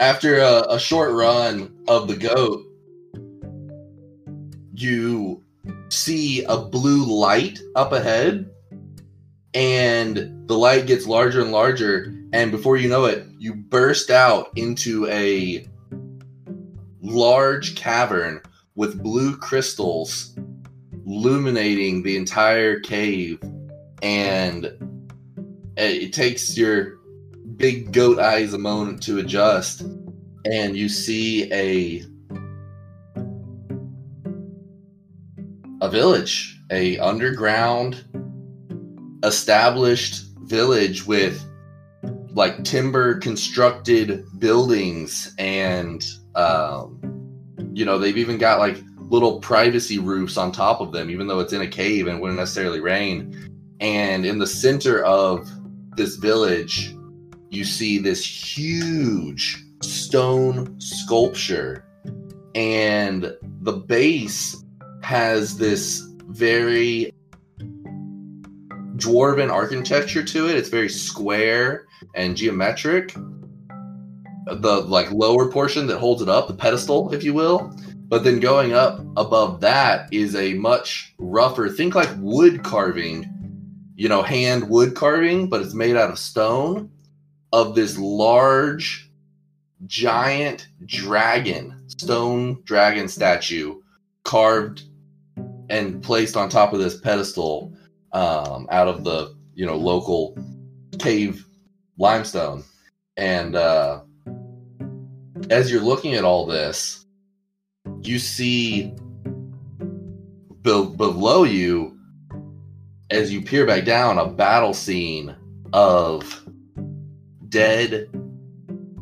after a, a short run of the goat you see a blue light up ahead, and the light gets larger and larger. And before you know it, you burst out into a large cavern with blue crystals illuminating the entire cave. And it takes your big goat eyes a moment to adjust. And you see a a village, a underground established village with like timber constructed buildings and um, you know they've even got like little privacy roofs on top of them even though it's in a cave and wouldn't necessarily rain and in the center of this village you see this huge stone sculpture and the base has this very dwarven architecture to it. It's very square and geometric. The like lower portion that holds it up, the pedestal, if you will. But then going up above that is a much rougher, think like wood carving, you know, hand wood carving, but it's made out of stone of this large, giant dragon, stone dragon statue carved and placed on top of this pedestal um, out of the you know local cave limestone and uh, as you're looking at all this you see be- below you as you peer back down a battle scene of dead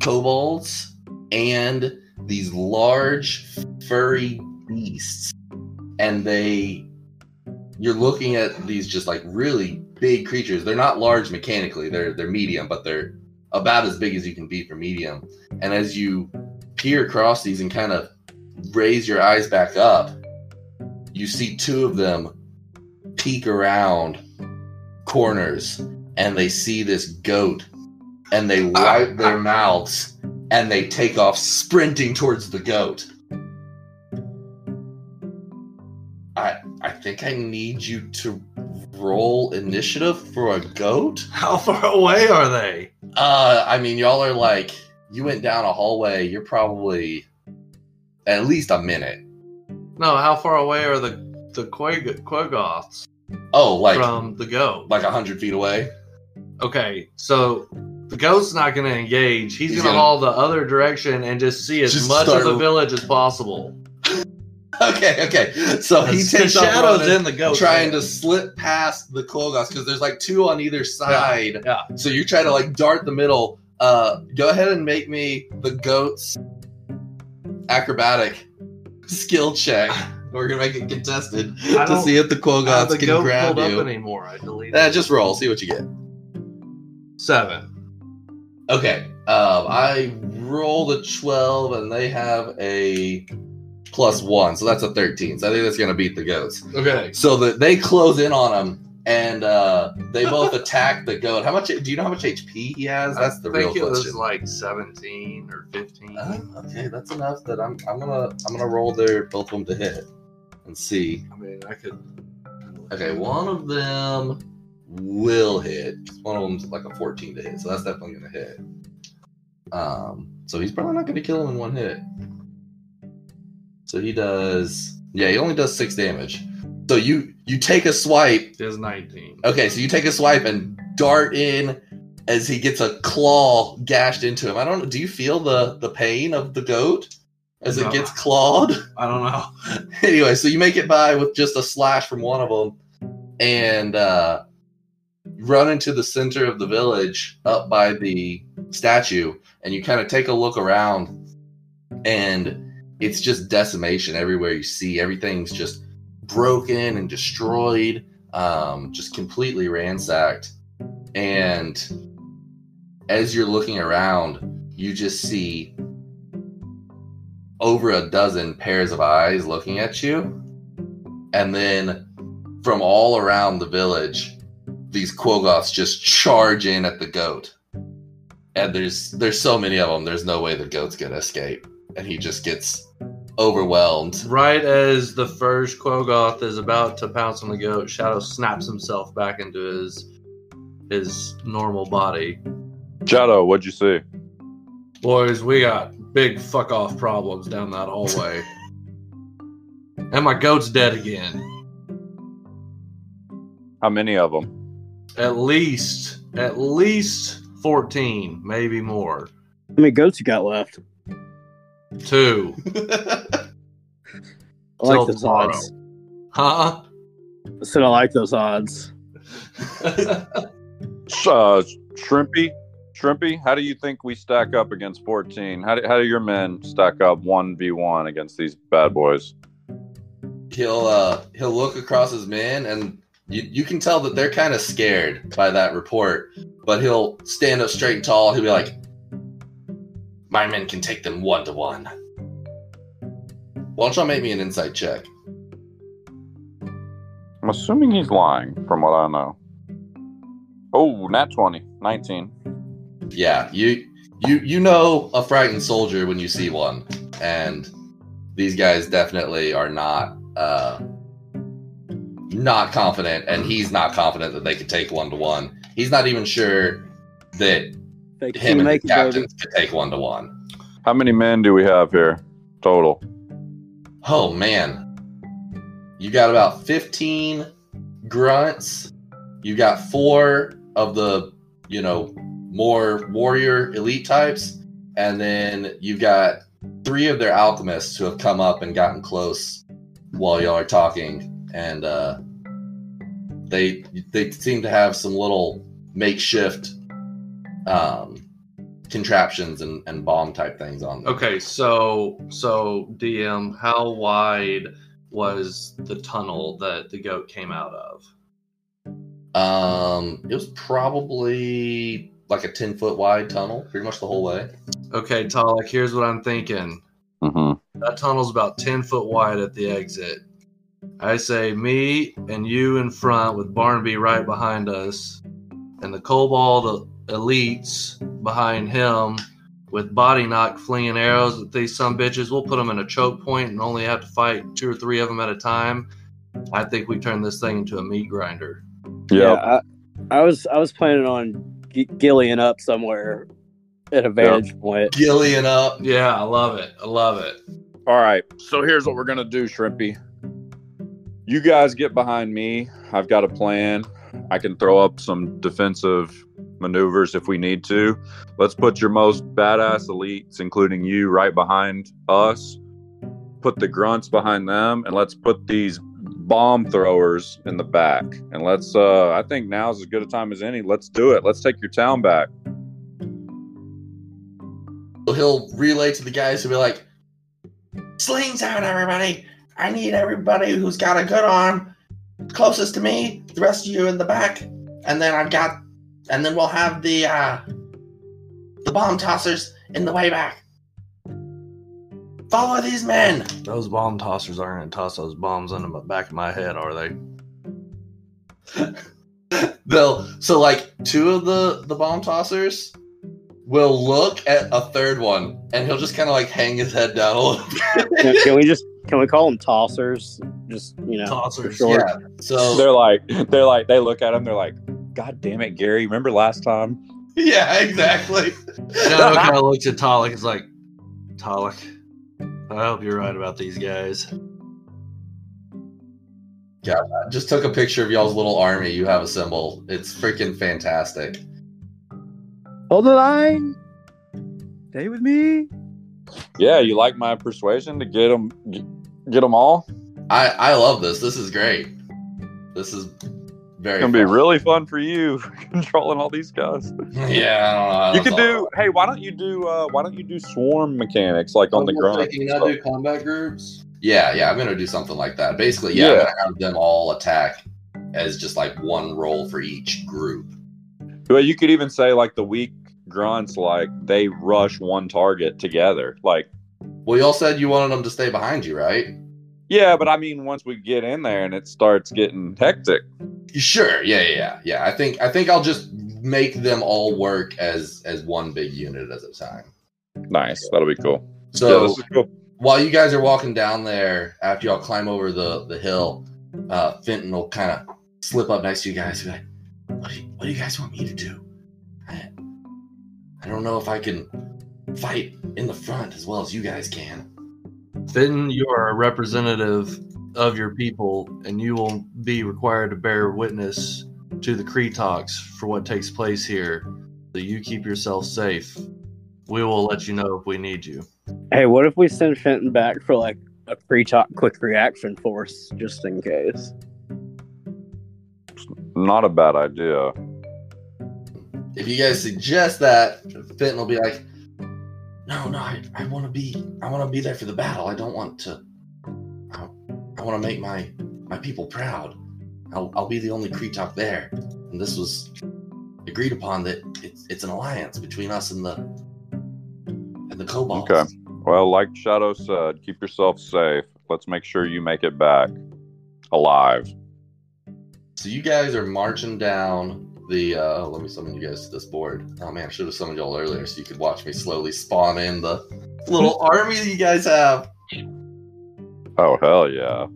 kobolds and these large furry beasts and they you're looking at these just like really big creatures. They're not large mechanically. They're they're medium, but they're about as big as you can be for medium. And as you peer across these and kind of raise your eyes back up, you see two of them peek around corners and they see this goat and they wipe their mouths and they take off sprinting towards the goat. Think I need you to roll initiative for a goat. How far away are they? Uh, I mean, y'all are like you went down a hallway. You're probably at least a minute. No, how far away are the the Quag- Quaggoths Oh, like from the goat? like a hundred feet away. Okay, so the goat's not going to engage. He's, He's going to gonna- haul the other direction and just see as Just much start- of the village as possible. Okay, okay. So he takes shadows in the goat, trying to slip past the Quaggoths because there's like two on either side. Yeah. So you try to like dart the middle. Uh, go ahead and make me the goat's acrobatic skill check. We're gonna make it contested to see if the Quaggoths the can grab you. up anymore. I deleted. Eh, just roll, see what you get. seven. Okay. Um, I rolled a twelve, and they have a plus one, so that's a thirteen. So I think that's gonna beat the goats. Okay. So that they close in on him, and uh, they both attack the goat. How much? Do you know how much HP he has? That's the I real think it question. was like seventeen or fifteen. Uh, okay, that's enough. That I'm I'm gonna I'm gonna roll their both of them to hit and see. I mean, I could. Okay, one of them will hit. One of them's like a 14 to hit, so that's definitely gonna hit. Um, so he's probably not gonna kill him in one hit. So he does. Yeah, he only does six damage. So you you take a swipe. Is nineteen. Okay, so you take a swipe and dart in as he gets a claw gashed into him. I don't. Do you feel the the pain of the goat as it gets clawed? I don't know. anyway, so you make it by with just a slash from one of them, and uh, run into the center of the village, up by the statue, and you kind of take a look around, and it's just decimation everywhere you see. Everything's just broken and destroyed, um, just completely ransacked, and as you're looking around, you just see over a dozen pairs of eyes looking at you. And then from all around the village, these Quaggoths just charge in at the goat. And there's there's so many of them, there's no way the goat's gonna escape. And he just gets overwhelmed. Right as the first Quaggoth is about to pounce on the goat, Shadow snaps himself back into his his normal body. Shadow, what'd you see? Boys, we got big fuck off problems down that hallway. and my goat's dead again. How many of them? At least, at least 14, maybe more. How many goats you got left? Two. I like those tomorrow. odds. Huh? I said I like those odds. Uh, Shrimpy, Shrimpy, how do you think we stack up against 14? How do, how do your men stack up 1v1 against these bad boys? he'll uh he'll look across his men and you, you can tell that they're kind of scared by that report but he'll stand up straight and tall he'll be like my men can take them one to one why don't y'all make me an insight check? I'm assuming he's lying from what I know. Oh, nat 20, 19. yeah you you you know a frightened soldier when you see one. And these guys definitely are not uh not confident. And he's not confident that they could take one to one he's not even sure that Fake him and make the captains could take one to one. How many men do we have here total? Oh man. You got about 15 grunts. You got four of the, you know, more warrior elite types. And then you've got three of their alchemists who have come up and gotten close while y'all are talking. And uh they they seem to have some little makeshift um contraptions and, and bomb type things on them. Okay, so so DM, how wide was the tunnel that the goat came out of? Um, it was probably like a ten foot wide tunnel, pretty much the whole way. Okay, Talek, here's what I'm thinking. Mm-hmm. That tunnel's about 10 foot wide at the exit. I say me and you in front with Barnaby right behind us, and the kobold elites behind him with body knock flinging arrows at these some bitches. We'll put them in a choke point and only have to fight two or three of them at a time. I think we turn this thing into a meat grinder. Yeah, Yep. I, I was I was planning on g- gillying up somewhere at a vantage point. Gillian up. Yeah, I love it. I love it. All right. So here's what we're gonna do, Shrimpy. You guys get behind me. I've got a plan. I can throw up some defensive maneuvers if we need to. Let's put your most badass elites, including you, right behind us. Put the grunts behind them, and let's put these bomb throwers in the back. And let's. uh I think now's as good a time as any. Let's do it. Let's take your town back. He'll relay to the guys who'll be like, "Slings out, everybody! I need everybody who's got a good arm closest to me. The rest of you in the back, and then I've got, and then we'll have the uh, the bomb tossers in the way back. Follow these men." Those bomb tossers aren't going to toss those bombs into the back of my head, are they? They'll so like two of the the bomb tossers will look at a third one, and he'll just kind of like hang his head down a little bit. can, can we just can we call them tossers? Just you know, Tossers. Yeah. So They're like, they're like, they look at him. They're like, God damn it, Gary! Remember last time? yeah, exactly. Shadow kind of looks at Talek. It's like, Talek, I hope you're right about these guys. Yeah, I just took a picture of y'all's little army you have assembled. It's freaking fantastic. Hold the line. Stay with me. Yeah, you like my persuasion to get them, get them all. I I love this. This is great. This is very It's gonna be really fun for you controlling all these guys. Yeah, I don't know. You could do. Hey, why don't you do? uh Why don't you do swarm mechanics like on the ground? Can you not do combat groups? Yeah, yeah, I'm gonna do something like that. Basically, yeah, I'm gonna have them all attack as just like one roll for each group. Well, you could even say like the weak grunts, like they rush one target together. Like, Well, y'all said you wanted them to stay behind you, right? Yeah, but I mean, once we get in there and it starts getting hectic, Sure. Yeah, yeah, yeah. Yeah. I think I think I'll just make them all work as as one big unit at a time. nice. That'll be cool. yeah, So this is cool. while you guys are walking down there, after y'all climb over the the hill, uh, Finten will kind of slip up next to you guys. And be like, what do, you, what do you guys want me to do? I, I don't know if I can fight in the front as well as you guys can. Finten, you are a representative of your people, and you will be required to bear witness to the Kretoks for what takes place here. So you keep yourself safe. We will let you know if we need you. Hey, what if we send Finten back for like a Kretok quick reaction force just in case? Not a bad idea. If you guys suggest that, Finten will be like, "No, no, I, I want to be, I want to be there for the battle. I don't want to. I, I want to make my my people proud. I'll, I'll be the only Kretok there. And this was agreed upon that it's it's an alliance between us and the and the kobolds. Okay. Well, like Shadow said, keep yourself safe. Let's make sure you make it back alive. So you guys are marching down the. uh Let me summon you guys to this board. Oh man, I should have summoned y'all earlier so you could watch me slowly spawn in the little army that you guys have. Oh hell yeah!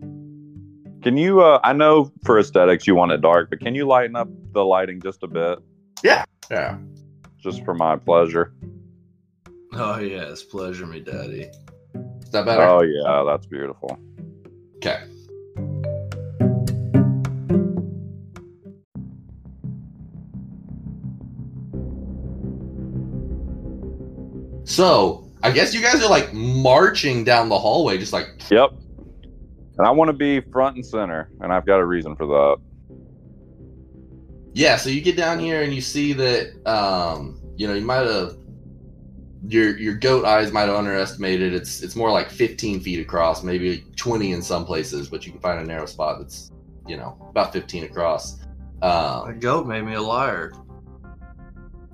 Can you? uh I know for aesthetics you want it dark, but can you lighten up the lighting just a bit, Yeah. Yeah. Just for my pleasure? Oh yes, pleasure me, Daddy. Is that better? Oh yeah, that's beautiful. Okay. So, I guess you guys are like marching down the hallway, just like Yep. And I want to be front and center, and I've got a reason for that. yeah. So you get down here and you see that, um, you know, you might have your your goat eyes might have underestimated. It's it's more like 15 feet across, maybe 20 in some places, but you can find a narrow spot that's you know about 15 across. Um, That goat made me a liar.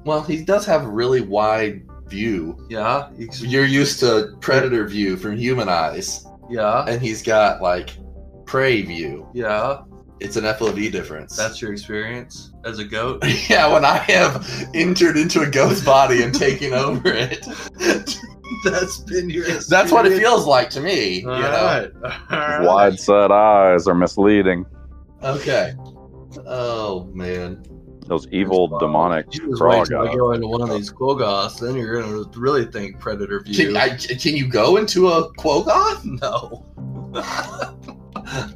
well, he does have a really wide view. Yeah, you- You're used to predator view from human eyes, yeah, and he's got like prey view. yeah. It's an FOV difference. That's your experience as a goat. yeah. When I have entered into a goat's body and taken over it, That's been your. that's what it feels like to me. You All know. right. Wide set eyes are misleading. Okay. Oh man. Those evil Wow. demonic You just wait frog till I eyes. go into one of these Quaggoths, then you're gonna really think Predator Can, I, can you go into a Quaggoth? no,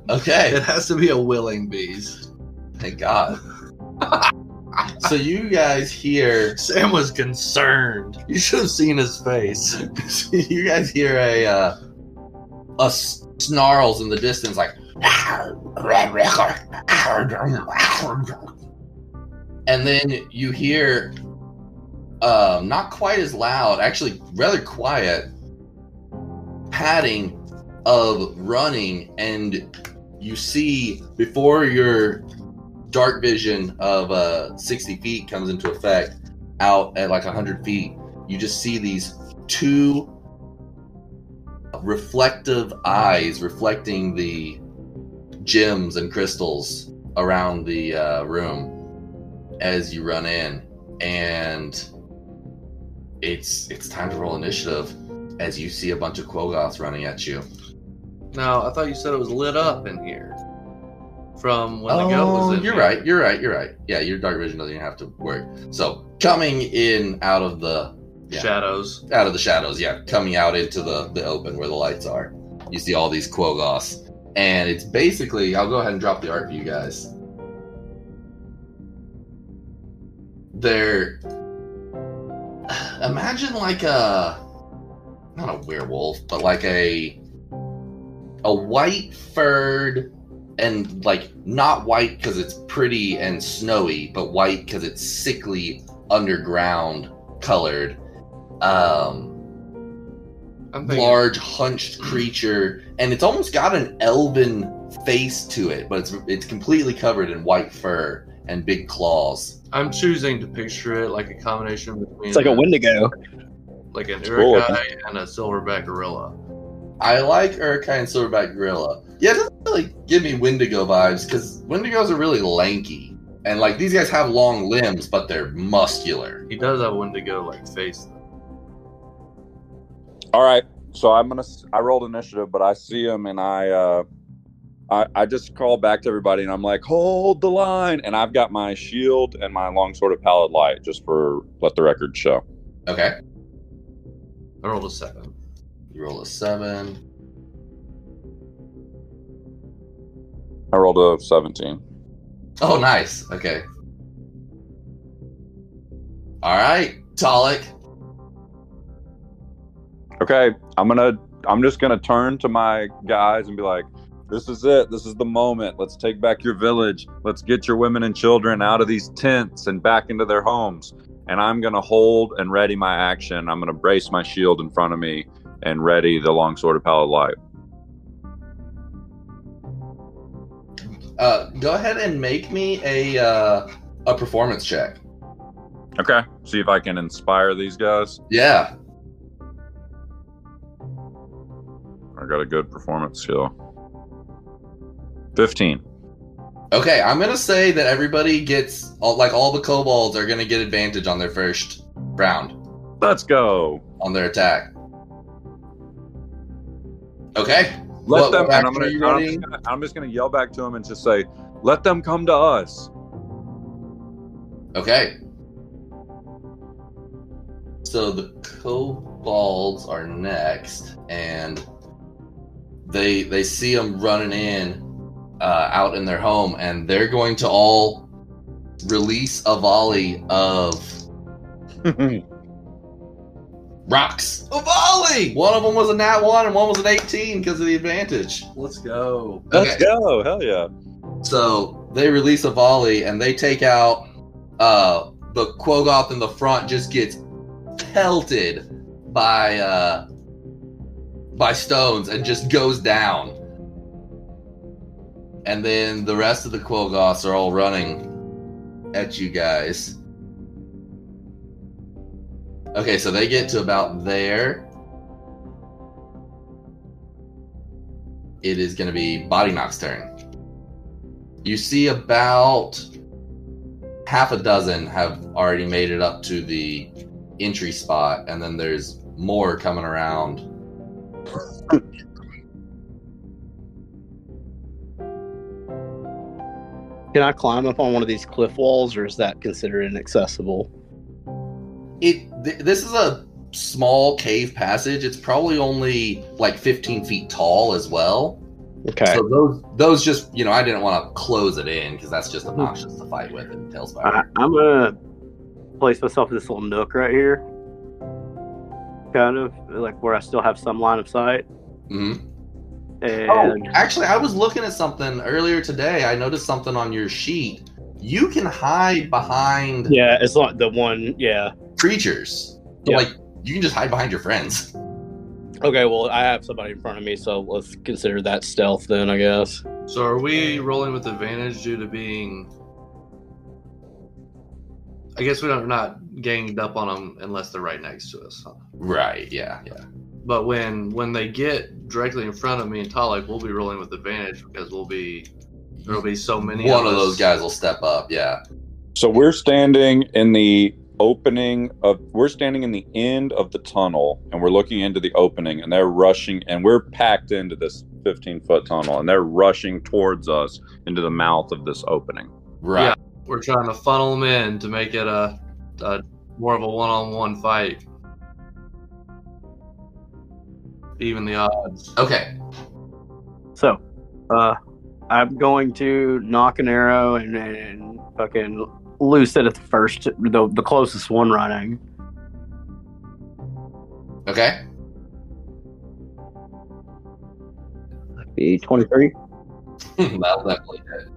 Okay. it has to be a willing beast. Thank God. so you guys hear Sam was concerned. You should have seen his face. you guys hear a uh, a s- snarls in the distance like and then you hear um not quite as loud actually rather quiet padding of running. And you see before your dark vision of uh 60 feet comes into effect out at like 100 feet you just see these two reflective eyes reflecting the gems and crystals around the uh, room as you run in and it's it's time to roll initiative as you see a bunch of quaggoths running at you Now, I thought you said it was lit up in here from when the goat was oh, in Oh, you're here. right you're right you're right yeah your dark vision doesn't even have to work so coming in out of the yeah. Shadows. out of the shadows, yeah, coming out into the, the open where the lights are. You see all these Quaggoths. And it's basically, I'll go ahead and drop the art for you guys. They're. Imagine like a. Not a werewolf, but like a. A white furred and like not white because it's pretty and snowy, but white because it's sickly underground colored um I'm large hunched creature and it's almost got an elven face to it but it's it's completely covered in white fur and big claws I'm choosing to picture it like a combination between It's like a Wendigo. like an cool Uruk-hai and a silverback gorilla. i like Uruk-hai and silverback gorilla yeah it doesn't really give me wendigo vibes because wendigos are really lanky and like these guys have long limbs but they're muscular He does have Wendigo like face. All right, so I'm gonna. I rolled initiative, but I see him, and I, uh, I, I just call back to everybody, and I'm like, "Hold the line!" And I've got my shield and my long longsword of pallid light, just for let the record show. Okay. I rolled a seven. You roll a seven. I rolled a 17. Oh, nice. Okay. All right, Talik. Okay, I'm gonna. I'm just gonna turn to my guys and be like, "This is it. This is the moment. Let's take back your village. Let's get your women and children out of these tents and back into their homes." And I'm gonna hold and ready my action. I'm gonna brace my shield in front of me and ready the longsword of pallid light. Uh, go ahead and make me a uh, a performance check. Okay, see if I can inspire these guys. Yeah. I got a good performance skill. 15. Okay, I'm gonna say that everybody gets all, like all the kobolds are gonna get advantage on their first round Let's go. on their attack. Okay. Let What- them. what And I'm, gonna, I'm, just gonna, I'm just gonna yell back to them and just say, "Let them come to us." Okay. So the kobolds are next, and they they see them running in uh, out in their home, and they're going to all release a volley of rocks. A volley. One of them was a nat one, and one was an eighteen because of the advantage. Let's go. Let's Okay. go. Hell yeah. So they release a volley and they take out uh the Quaggoth in the front just gets pelted by uh by stones and just goes down. And then the rest of the Quaggoths are all running at you guys. Okay, so they get to about there. It is going to be Body Knock's turn. You see about half a dozen have already made it up to the entry spot, and then there's more coming around. Can I climb up on one of these cliff walls, or is that considered inaccessible? It th- this is a small cave passage. It's probably only like 15 feet tall as well. Okay. So those those just you know I didn't want to close it in because that's just obnoxious to fight with in TaleSpire. I, I'm gonna place myself in this little nook right here, kind of like where I still have some line of sight. Mhm. Oh, and Oh, actually, I was looking at something earlier today. I noticed something on your sheet. You can hide behind yeah, it's not the one. Yeah. creatures. So, Yeah. Like you can just hide behind your friends. Okay. Well, I have somebody in front of me, so let's consider that stealth then. I guess. So are we rolling with advantage due to being? I guess we don't, we're not ganged up on them unless they're right next to us. huh? Right? Yeah. Yeah. But when when they get directly in front of me and Talik, we'll be rolling with advantage because we'll be there'll be so many. One of us. those guys will step up. Yeah. So we're standing in the opening of we're standing in the end of the tunnel and we're looking into the opening and they're rushing and we're packed into this 15 foot tunnel and they're rushing towards us into the mouth of this opening. Right. Yeah. We're trying to funnel them in to make it a, a more of a one-on-one fight. Even the odds. Okay. So, uh, I'm going to knock an arrow and, and fucking loose it at the first, the, the closest one running. Okay. Be 23. That'll definitely hit.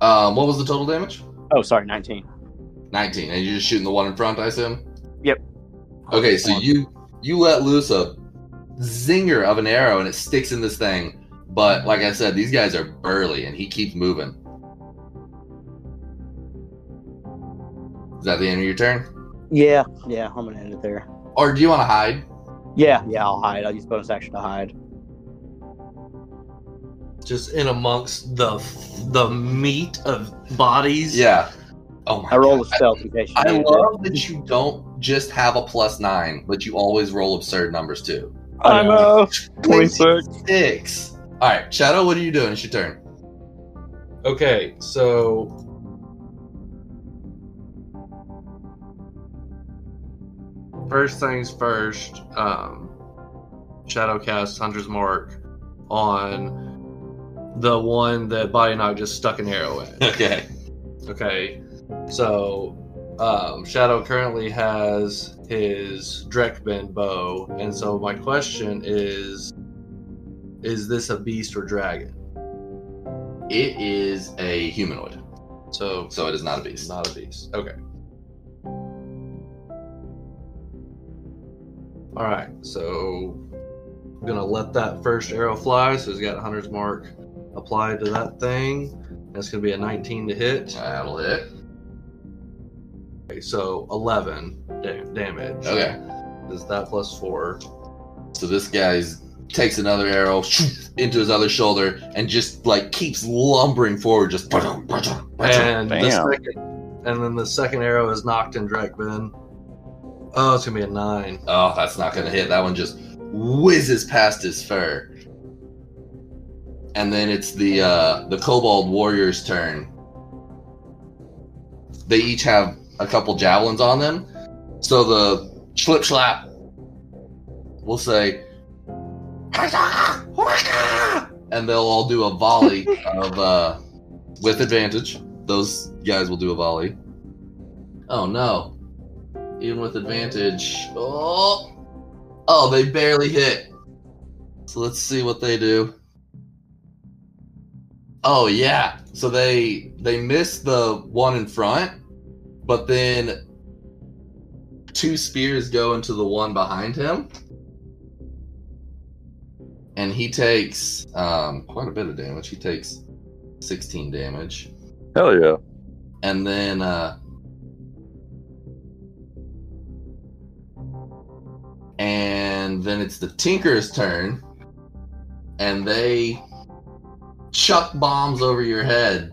Um, what was the total damage? Oh, sorry, 19. 19. And you're just shooting the one in front, I assume? Yep. Okay, so you you let loose a zinger of an arrow and it sticks in this thing. But like I said, these guys are burly and he keeps moving. Is that the end of your turn? Yeah, yeah, I'm gonna end it there. Or do you want to hide? Yeah, yeah, I'll hide. I'll use bonus action to hide. Just in amongst the the meat of bodies. Yeah. Oh my I roll a God. stealth in case you I need it. love that you don't just have a plus nine, but you always roll absurd numbers too. I know. 26. Six. All right, Shadow, what are you doing? It's your turn. Okay, so first things first, um, Shadow cast Hunter's Mark on the one that Body Knock just stuck an arrow in. Okay. Okay, so um, Shadow currently has his Drekbend bow, and so my question is: Is this a beast or dragon? It is a humanoid, So, so it is not a beast. not a beast. Okay. All right, so I'm gonna let that first arrow fly. So he's got Hunter's Mark applied to that thing. That's gonna be a 19 to hit. That'll hit. Okay, so 11 da- damage. Okay. Is that plus four? So this guy's takes another arrow into his other shoulder and just like keeps lumbering forward, just And the second, and then the second arrow is knocked in Drekben. Oh, it's gonna be a nine. Oh, that's not gonna hit. That one just whizzes past his fur. And then it's the uh the kobold warrior's turn. They each have a couple javelins on them. So the schlip schlap will say and they'll all do a volley of uh with advantage. Those guys will do a volley. Oh no. Even with advantage. Oh Oh, they barely hit. So let's see what they do. Oh yeah. So they they miss the one in front, but then two spears go into the one behind him. And he takes um, quite a bit of damage. He takes 16 damage. Hell yeah. And then uh and then it's the Tinker's turn. And they chuck bombs over your head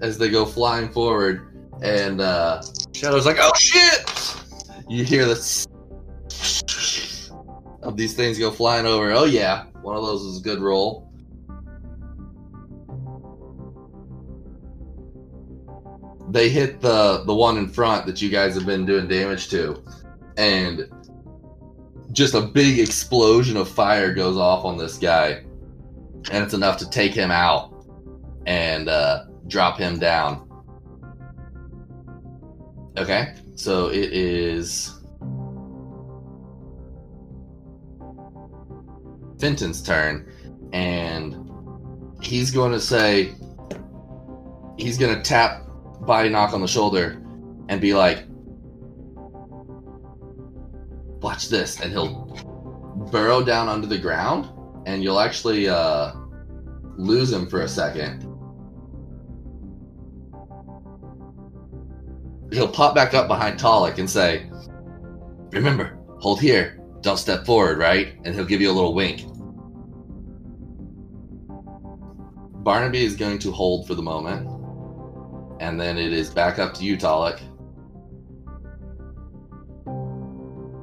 as they go flying forward. And uh Shadow's like, oh shit! You hear the of these things go flying over. Oh yeah, one of those is a good roll. they hit the the one in front that you guys have been doing damage to and just a big explosion of fire goes off on this guy and it's enough to take him out and uh, drop him down okay so it is Finten's turn and he's going to say he's going to tap body knock on the shoulder and be like, watch this. And he'll burrow down under the ground and you'll actually uh, lose him for a second. He'll pop back up behind Talik and say, Remember, hold here. Don't step forward, right? And he'll give you a little wink. Barnaby is going to hold for the moment. And then it is back up to you, Talik.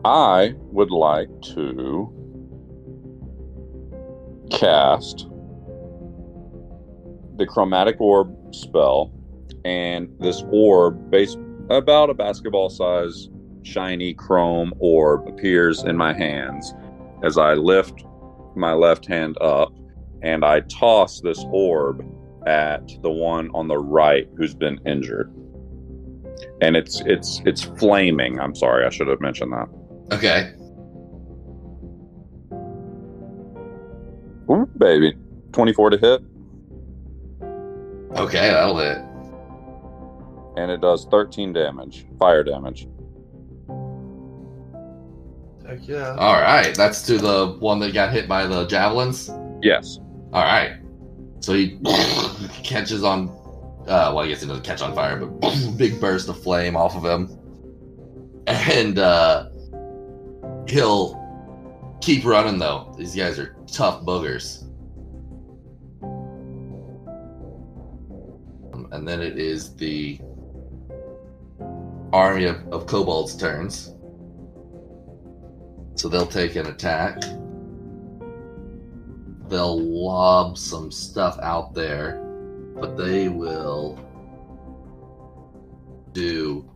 I would like to cast the chromatic orb spell, and this orb, based about a basketball size shiny chrome orb, appears in my hands as I lift my left hand up and I toss this orb at the one on the right who's been injured. And it's it's it's flaming. I'm sorry, I should have mentioned that. Okay. Ooh, baby. 24 to hit, Okay, that'll hit. And it does 13 damage, fire damage. Heck yeah. All right, that's to the one that got hit by the javelins. Yes. All right, so he catches on. Uh, well, I guess he doesn't catch on fire, but big burst of flame off of him, and uh, he'll keep running though. These guys are tough boogers. And then it is the army of, of kobolds turns. So they'll take an attack. They'll lob some stuff out there, but they will do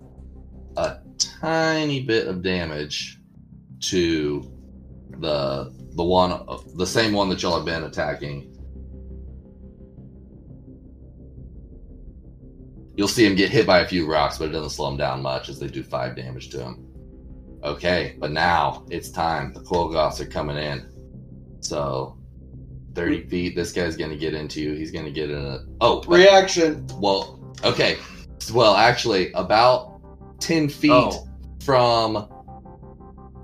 a tiny bit of damage to the the one the same one that y'all have been attacking. You'll see him get hit by a few rocks, but it doesn't slow him down much as they do five damage to him. Okay, but now it's time. The Quaggoths are coming in. So 30 feet, this guy's gonna get into you. He's gonna get in a oh but- Reaction. well, okay. Well, actually, about 10 feet Oh. from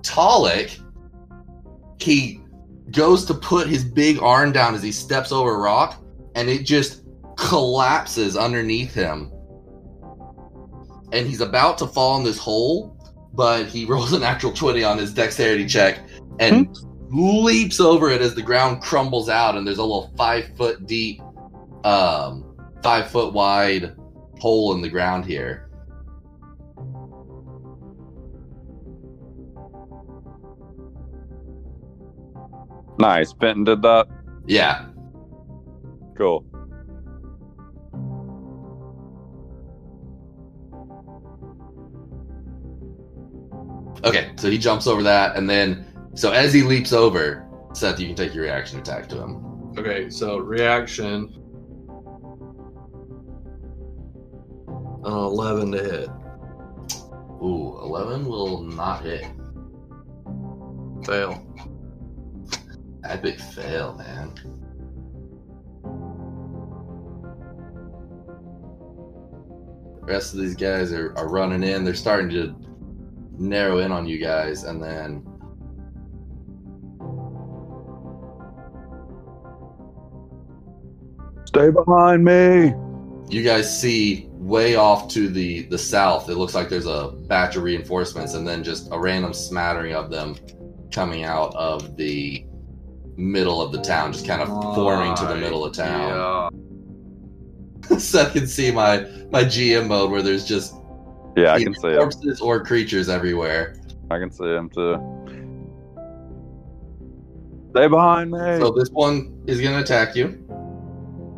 Talik, he goes to put his big arm down as he steps over a rock, and it just collapses underneath him. And he's about to fall in this hole, but he rolls an actual 20 on his dexterity check and leaps over it as the ground crumbles out, and there's a little five foot deep, um, five foot wide hole in the ground here. Nice. Finten did that. Yeah. Cool. Okay, so he jumps over that, and then so as he leaps over, Seth, you can take your reaction attack to him. Okay, so reaction. Uh, 11 to hit. Ooh, eleven will not hit. Fail. Epic fail, man. The rest of these guys are, are running in. They're starting to narrow in on you guys, and then Stay behind me. you guys see way off to the the south it looks like there's a batch of reinforcements and then just a random smattering of them coming out of the middle of the town just kind of forming to the middle of town so i can see my my gm mode where there's just Yeah, I either can see him. corpses or creatures everywhere I can see him too. Stay behind me. so this one is going to attack you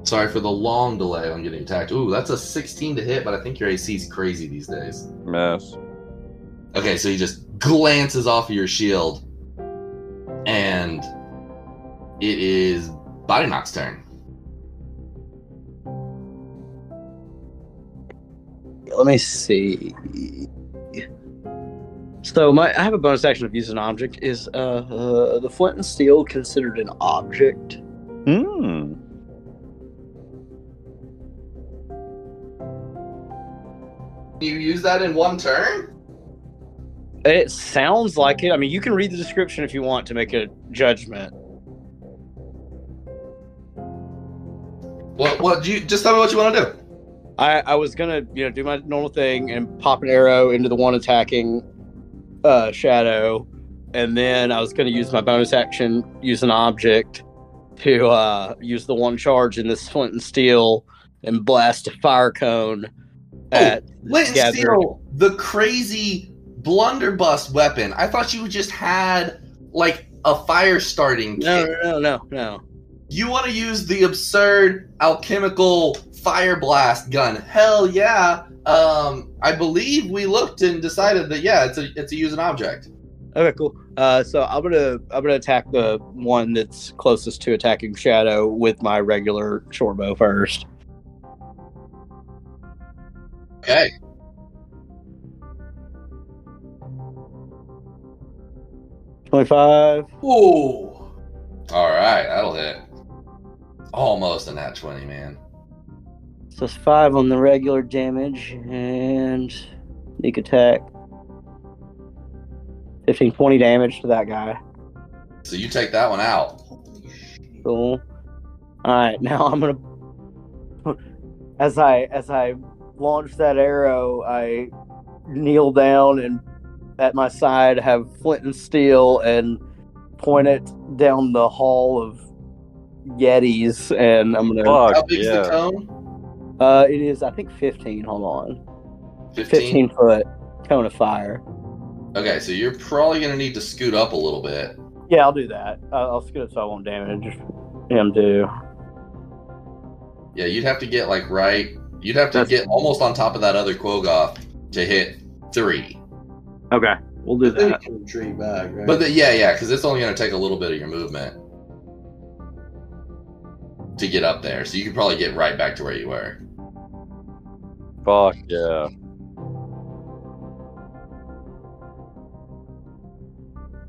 sorry for the long delay on getting attacked ooh that's a 16 to hit but i think your ac is crazy these days Miss. Okay, so he just glances off of your shield, and it is Body Knock's turn. Let me see. So my I have a bonus action of using an object. Is uh, uh the flint and steel considered an object? Hmm. You use that in one turn? It sounds like it. I mean, you can read the description if you want to make a judgment. What? What? Do You just tell me what you want to do. I, I was gonna, you know, do my normal thing and pop an arrow into the one attacking uh, shadow, and then I was gonna use my bonus action, use an object to uh, use the one charge in this flint and steel and blast a fire cone at Flint and Steel, the crazy blunderbuss weapon. I thought you just had like a fire starting No, kit. no, no, no, no. You want to use the absurd alchemical fire blast gun? Hell yeah! Um, I believe we looked and decided that yeah, it's a it's a use an object. Okay, cool. Uh, so I'm gonna I'm gonna attack the one that's closest to attacking Shadow with my regular short bow first. Okay. Twenty-five. Ooh. All right, that'll hit. Almost a nat twenty, man. So it's five on the regular damage and sneak attack. 15, 20 damage to that guy. So you take that one out. Cool. All right, now I'm gonna. As I as I launch that arrow, I kneel down and at my side have flint and steel and point it down the hall of Yetis, and I'm gonna. Fuck How big's the yeah. cone? Uh, it is I think 15. Hold on, 15? 15 foot. cone of fire. Okay, so you're probably gonna need to scoot up a little bit. Yeah, I'll do that. I'll, I'll scoot it so I won't damage him too. Yeah, you'd have to get like right. You'd have to That's- get almost on top of that other Quaggoth to hit three. Okay, we'll do that. can retreat back, right? But the, yeah, yeah, because it's only gonna take a little bit of your movement to get up there. So you could probably get right back to where you were. Fuck yeah.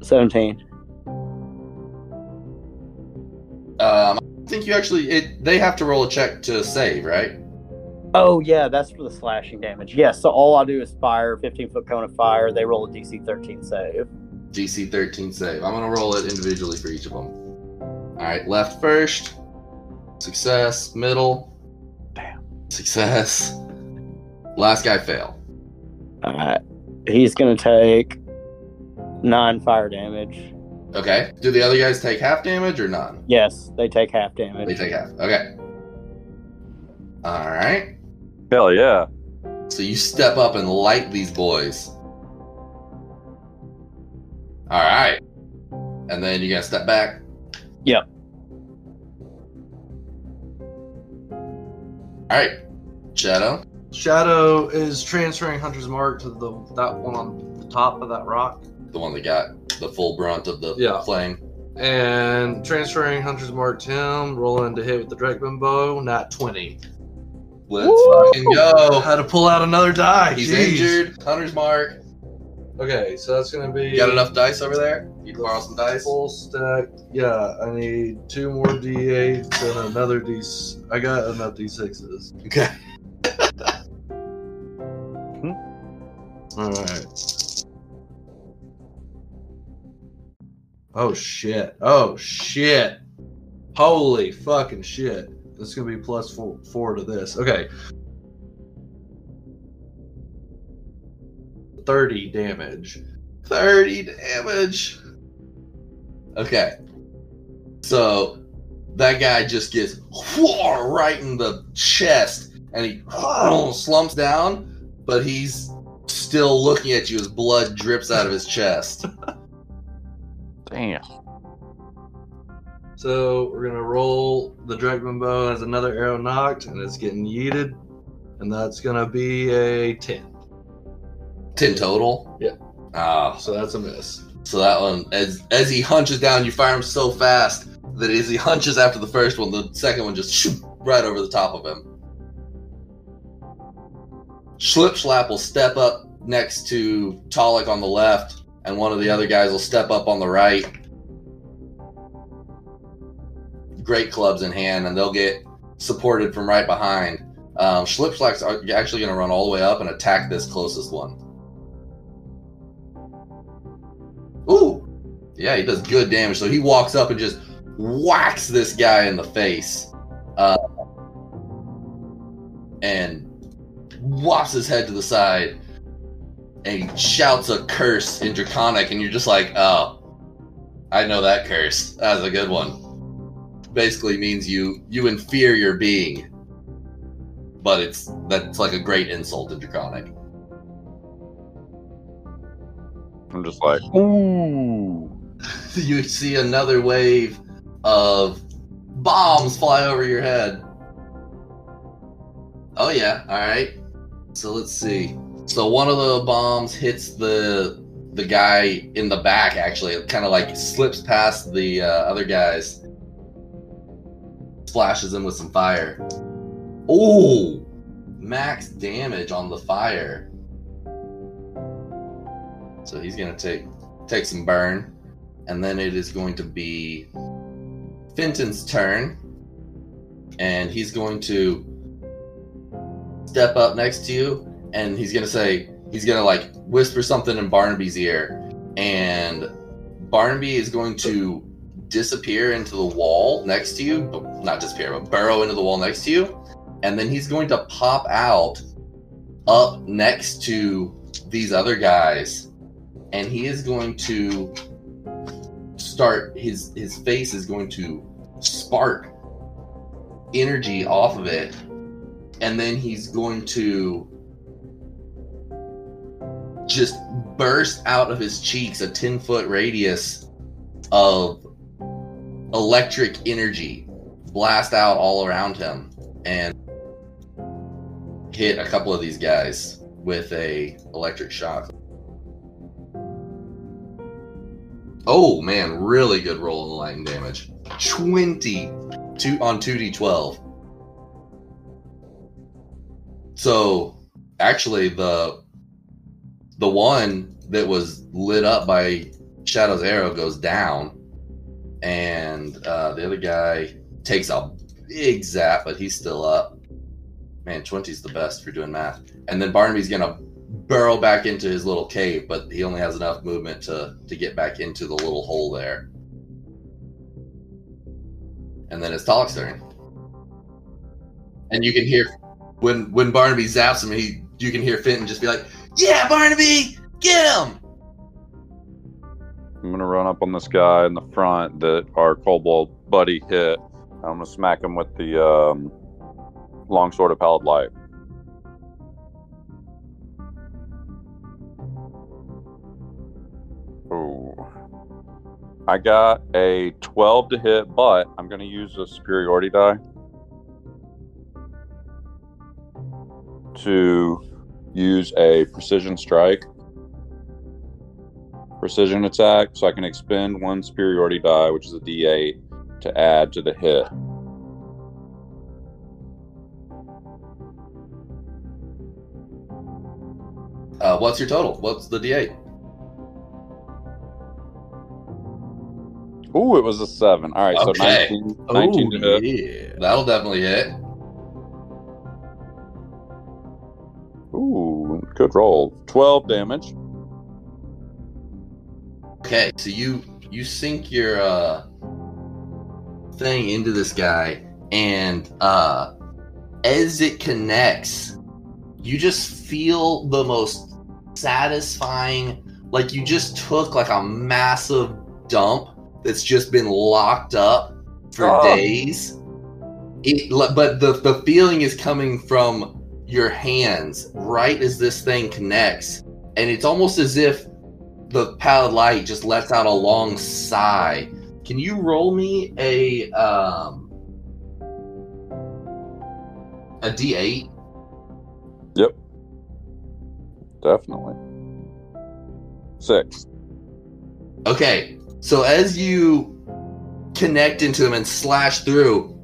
Seventeen. Um, I think you actually it. They have to roll a check to save, right? Oh yeah, that's for the slashing damage. Yes. So all I do is fire, fifteen foot cone of fire. They roll a DC thirteen save. DC 13 save. I'm gonna roll it individually for each of them. All right, left first. Success. Middle. Damn. Success. Last guy fail. All right. He's gonna take nine fire damage. Okay. Do the other guys take half damage or none? Yes, they take half damage. They take half. Okay. All right. Hell yeah. So you step up and light these boys. All right. And then you gotta step back. Yep. All right. Shadow. Shadow is transferring Hunter's Mark to the that one on the top of that rock, The one that got the full brunt of the Yeah. flame. and transferring Hunter's Mark to him, rolling to hit with the Drakman bow, not twenty. Let's Woo! fucking go. Had to pull out another die. He's jeez. injured. Hunter's mark. Okay, so that's gonna be You got enough dice over there? You can borrow some dice. full stack. Yeah, I need two more d8s and another d. I got enough d6s. Okay. All right. Oh shit! Oh shit! Holy fucking shit! This is gonna be plus four, four to this. Okay. Thirty damage. 30 damage. Okay. So that guy just gets whoa, right in the chest and he slumps down, but he's still looking at you as blood drips out of his chest. Damn. So we're gonna roll the Dragon bow as another arrow knocked, and it's getting yeeted, and that's gonna be a ten. 10 total? Yeah. Ah, So that's a miss. so that one, as as he hunches down, you fire him so fast that as he hunches after the first one, the second one just shoot right over the top of him. Schlipschlap will step up next to Talik on the left, and one of the other guys will step up on the right. Great clubs in hand, and they'll get supported from right behind. Um, Schlipschlap's actually going to run all the way up and attack this closest one. Ooh, yeah, he does good damage. So he walks up and just whacks this guy in the face, uh, and whops his head to the side, and he shouts a curse in Draconic, and you're just like, oh, I know that curse. That's a good one. Basically means you you inferior being, but it's that's like a great insult in Draconic. I'm just like, ooh. you see another wave of bombs fly over your head. Oh yeah, all right. So let's see. So one of the bombs hits the the guy in the back. Actually, it kind of like slips past the uh, other guys, splashes him with some fire. Oh, max damage on the fire. So he's gonna take take some burn and then it is going to be Finten's turn, and he's going to step up next to you, and he's gonna say he's gonna like whisper something in Barnaby's ear, and Barnaby is going to disappear into the wall next to you, not disappear, but burrow into the wall next to you, and then he's going to pop out up next to these other guys, and he is going to start his his face is going to spark energy off of it and then he's going to just burst out of his cheeks a 10 foot radius of electric energy blast out all around him and hit a couple of these guys with a electric shock. Oh man, really good roll the lightning damage. 20 two on 2d12. So actually the the one that was lit up by Shadow's arrow goes down, and uh, the other guy takes a big zap, but he's still up. Man, 20's the best for doing math. And then Barnaby's gonna burrow back into his little cave, but he only has enough movement to to get back into the little hole there. And then it's Talik's turn. And you can hear when when Barnaby zaps him, he you can hear Finten just be like, "Yeah, Barnaby, get him!" I'm gonna run up on this guy in the front that our kobold buddy hit. I'm gonna smack him with the um, long sword of pallid light. I got a 12 to hit, but I'm gonna use a superiority die to use a precision strike precision attack, so I can expend one superiority die, which is a d8, to add to the hit. Uh, what's your total? What's the D8? Ooh, it was a seven. All right, Okay. so 19, 19 to hit. yeah. That'll definitely hit. Ooh, good roll. 12 damage. Okay, so you you sink your uh thing into this guy, and uh as it connects, you just feel the most satisfying like you just took like a massive dump that's just been locked up for Oh. days. It, but the the feeling is coming from your hands right as this thing connects, and it's almost as if the pallid light just lets out a long sigh. Can you roll me a um a d8? Yep. Definitely. Six. Okay, so as you connect into him and slash through,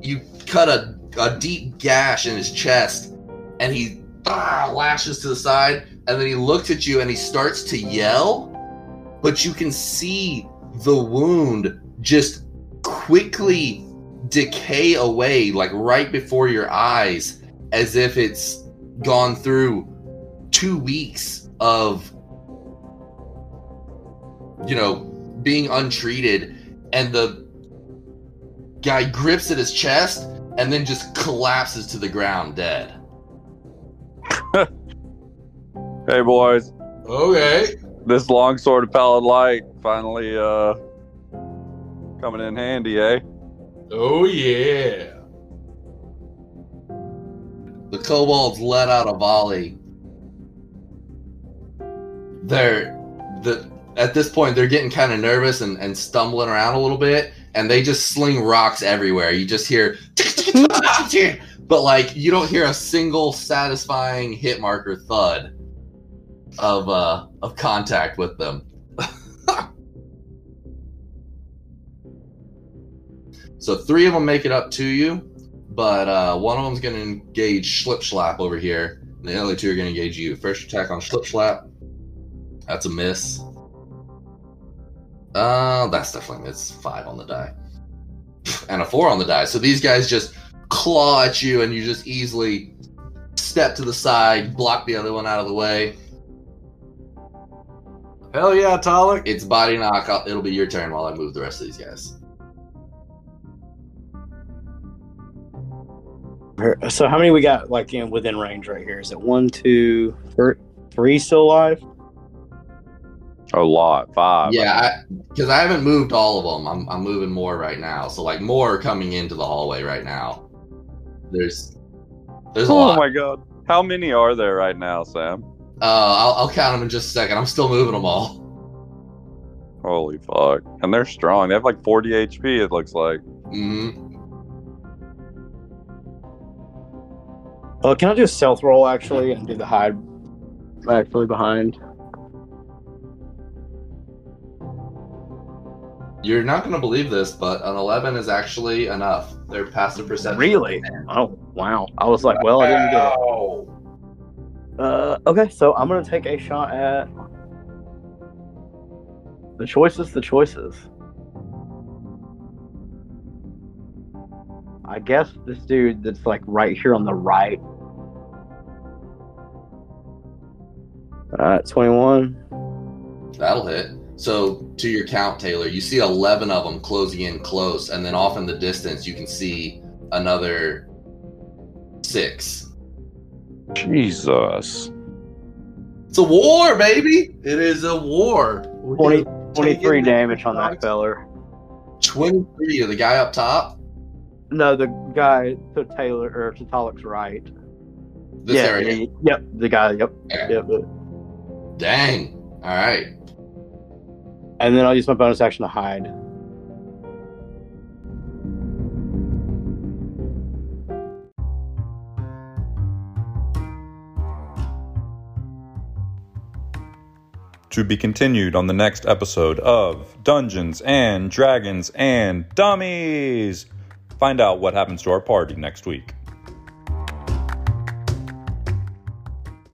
you cut a, a deep gash in his chest, and he ah, lashes to the side, and then he looks at you and he starts to yell, but you can see the wound just quickly decay away, like right before your eyes, as if it's gone through two weeks of you know, being untreated, and the guy grips at his chest and then just collapses to the ground dead. Hey, boys. Okay. This long sword of pallid light finally uh coming in handy, eh? Oh, yeah. The kobolds let out a volley. They're the at this point they're getting kind of nervous and, and stumbling around a little bit, and they just sling rocks everywhere. You just hear but like you don't hear a single satisfying hit marker thud of uh of contact with them. so three of them make it up to you, but uh, one of them's going to engage slip slap over here. And the other two are going to engage you. First attack on slip slap That's a miss. Uh, that's definitely it's five on the die, and a four on the die. So these guys just claw at you, and you just easily step to the side, block the other one out of the way. Hell yeah, Talik. It's body knock. I'll- It'll be your turn while I move the rest of these guys. So how many we got like in within range right here? Is it one, two, thr- three still alive? A lot. Five. yeah, because I, haven't moved all of them. I'm, I'm moving more right now. So like more are coming into the hallway right now. There's there's a lot. Oh my god. How many are there right now, Sam? Uh, I'll, I'll count them in just a second. I'm still moving them all. Holy fuck! And they're strong. They have like 40 HP. It looks like. hmm Uh, can I do a stealth roll actually and do the hide actually behind? You're not going to believe this, but an 11 is actually enough. Their passive perception. Really? Oh wow! I was like, well, I didn't get it. Wow. Uh, okay, so I'm gonna take a shot at the choices. The choices. I guess this dude that's like right here on the right. Uh, 21. That'll hit. So, to your count, Taylor, you see 11 of them closing in close, and then off in the distance, you can see another six. Jesus. It's a war, baby! It is a war. 20, 23 damage on that dogs. feller. 23 to the guy up top. No, the guy to Taylor or to Talik's right. This yeah, area. yeah, yep, the guy. Yep, Okay. yep. Dang. All right. And then I'll use my bonus action to hide. To be continued on the next episode of Dungeons and Dragons and Dummies. Find out what happens to our party next week.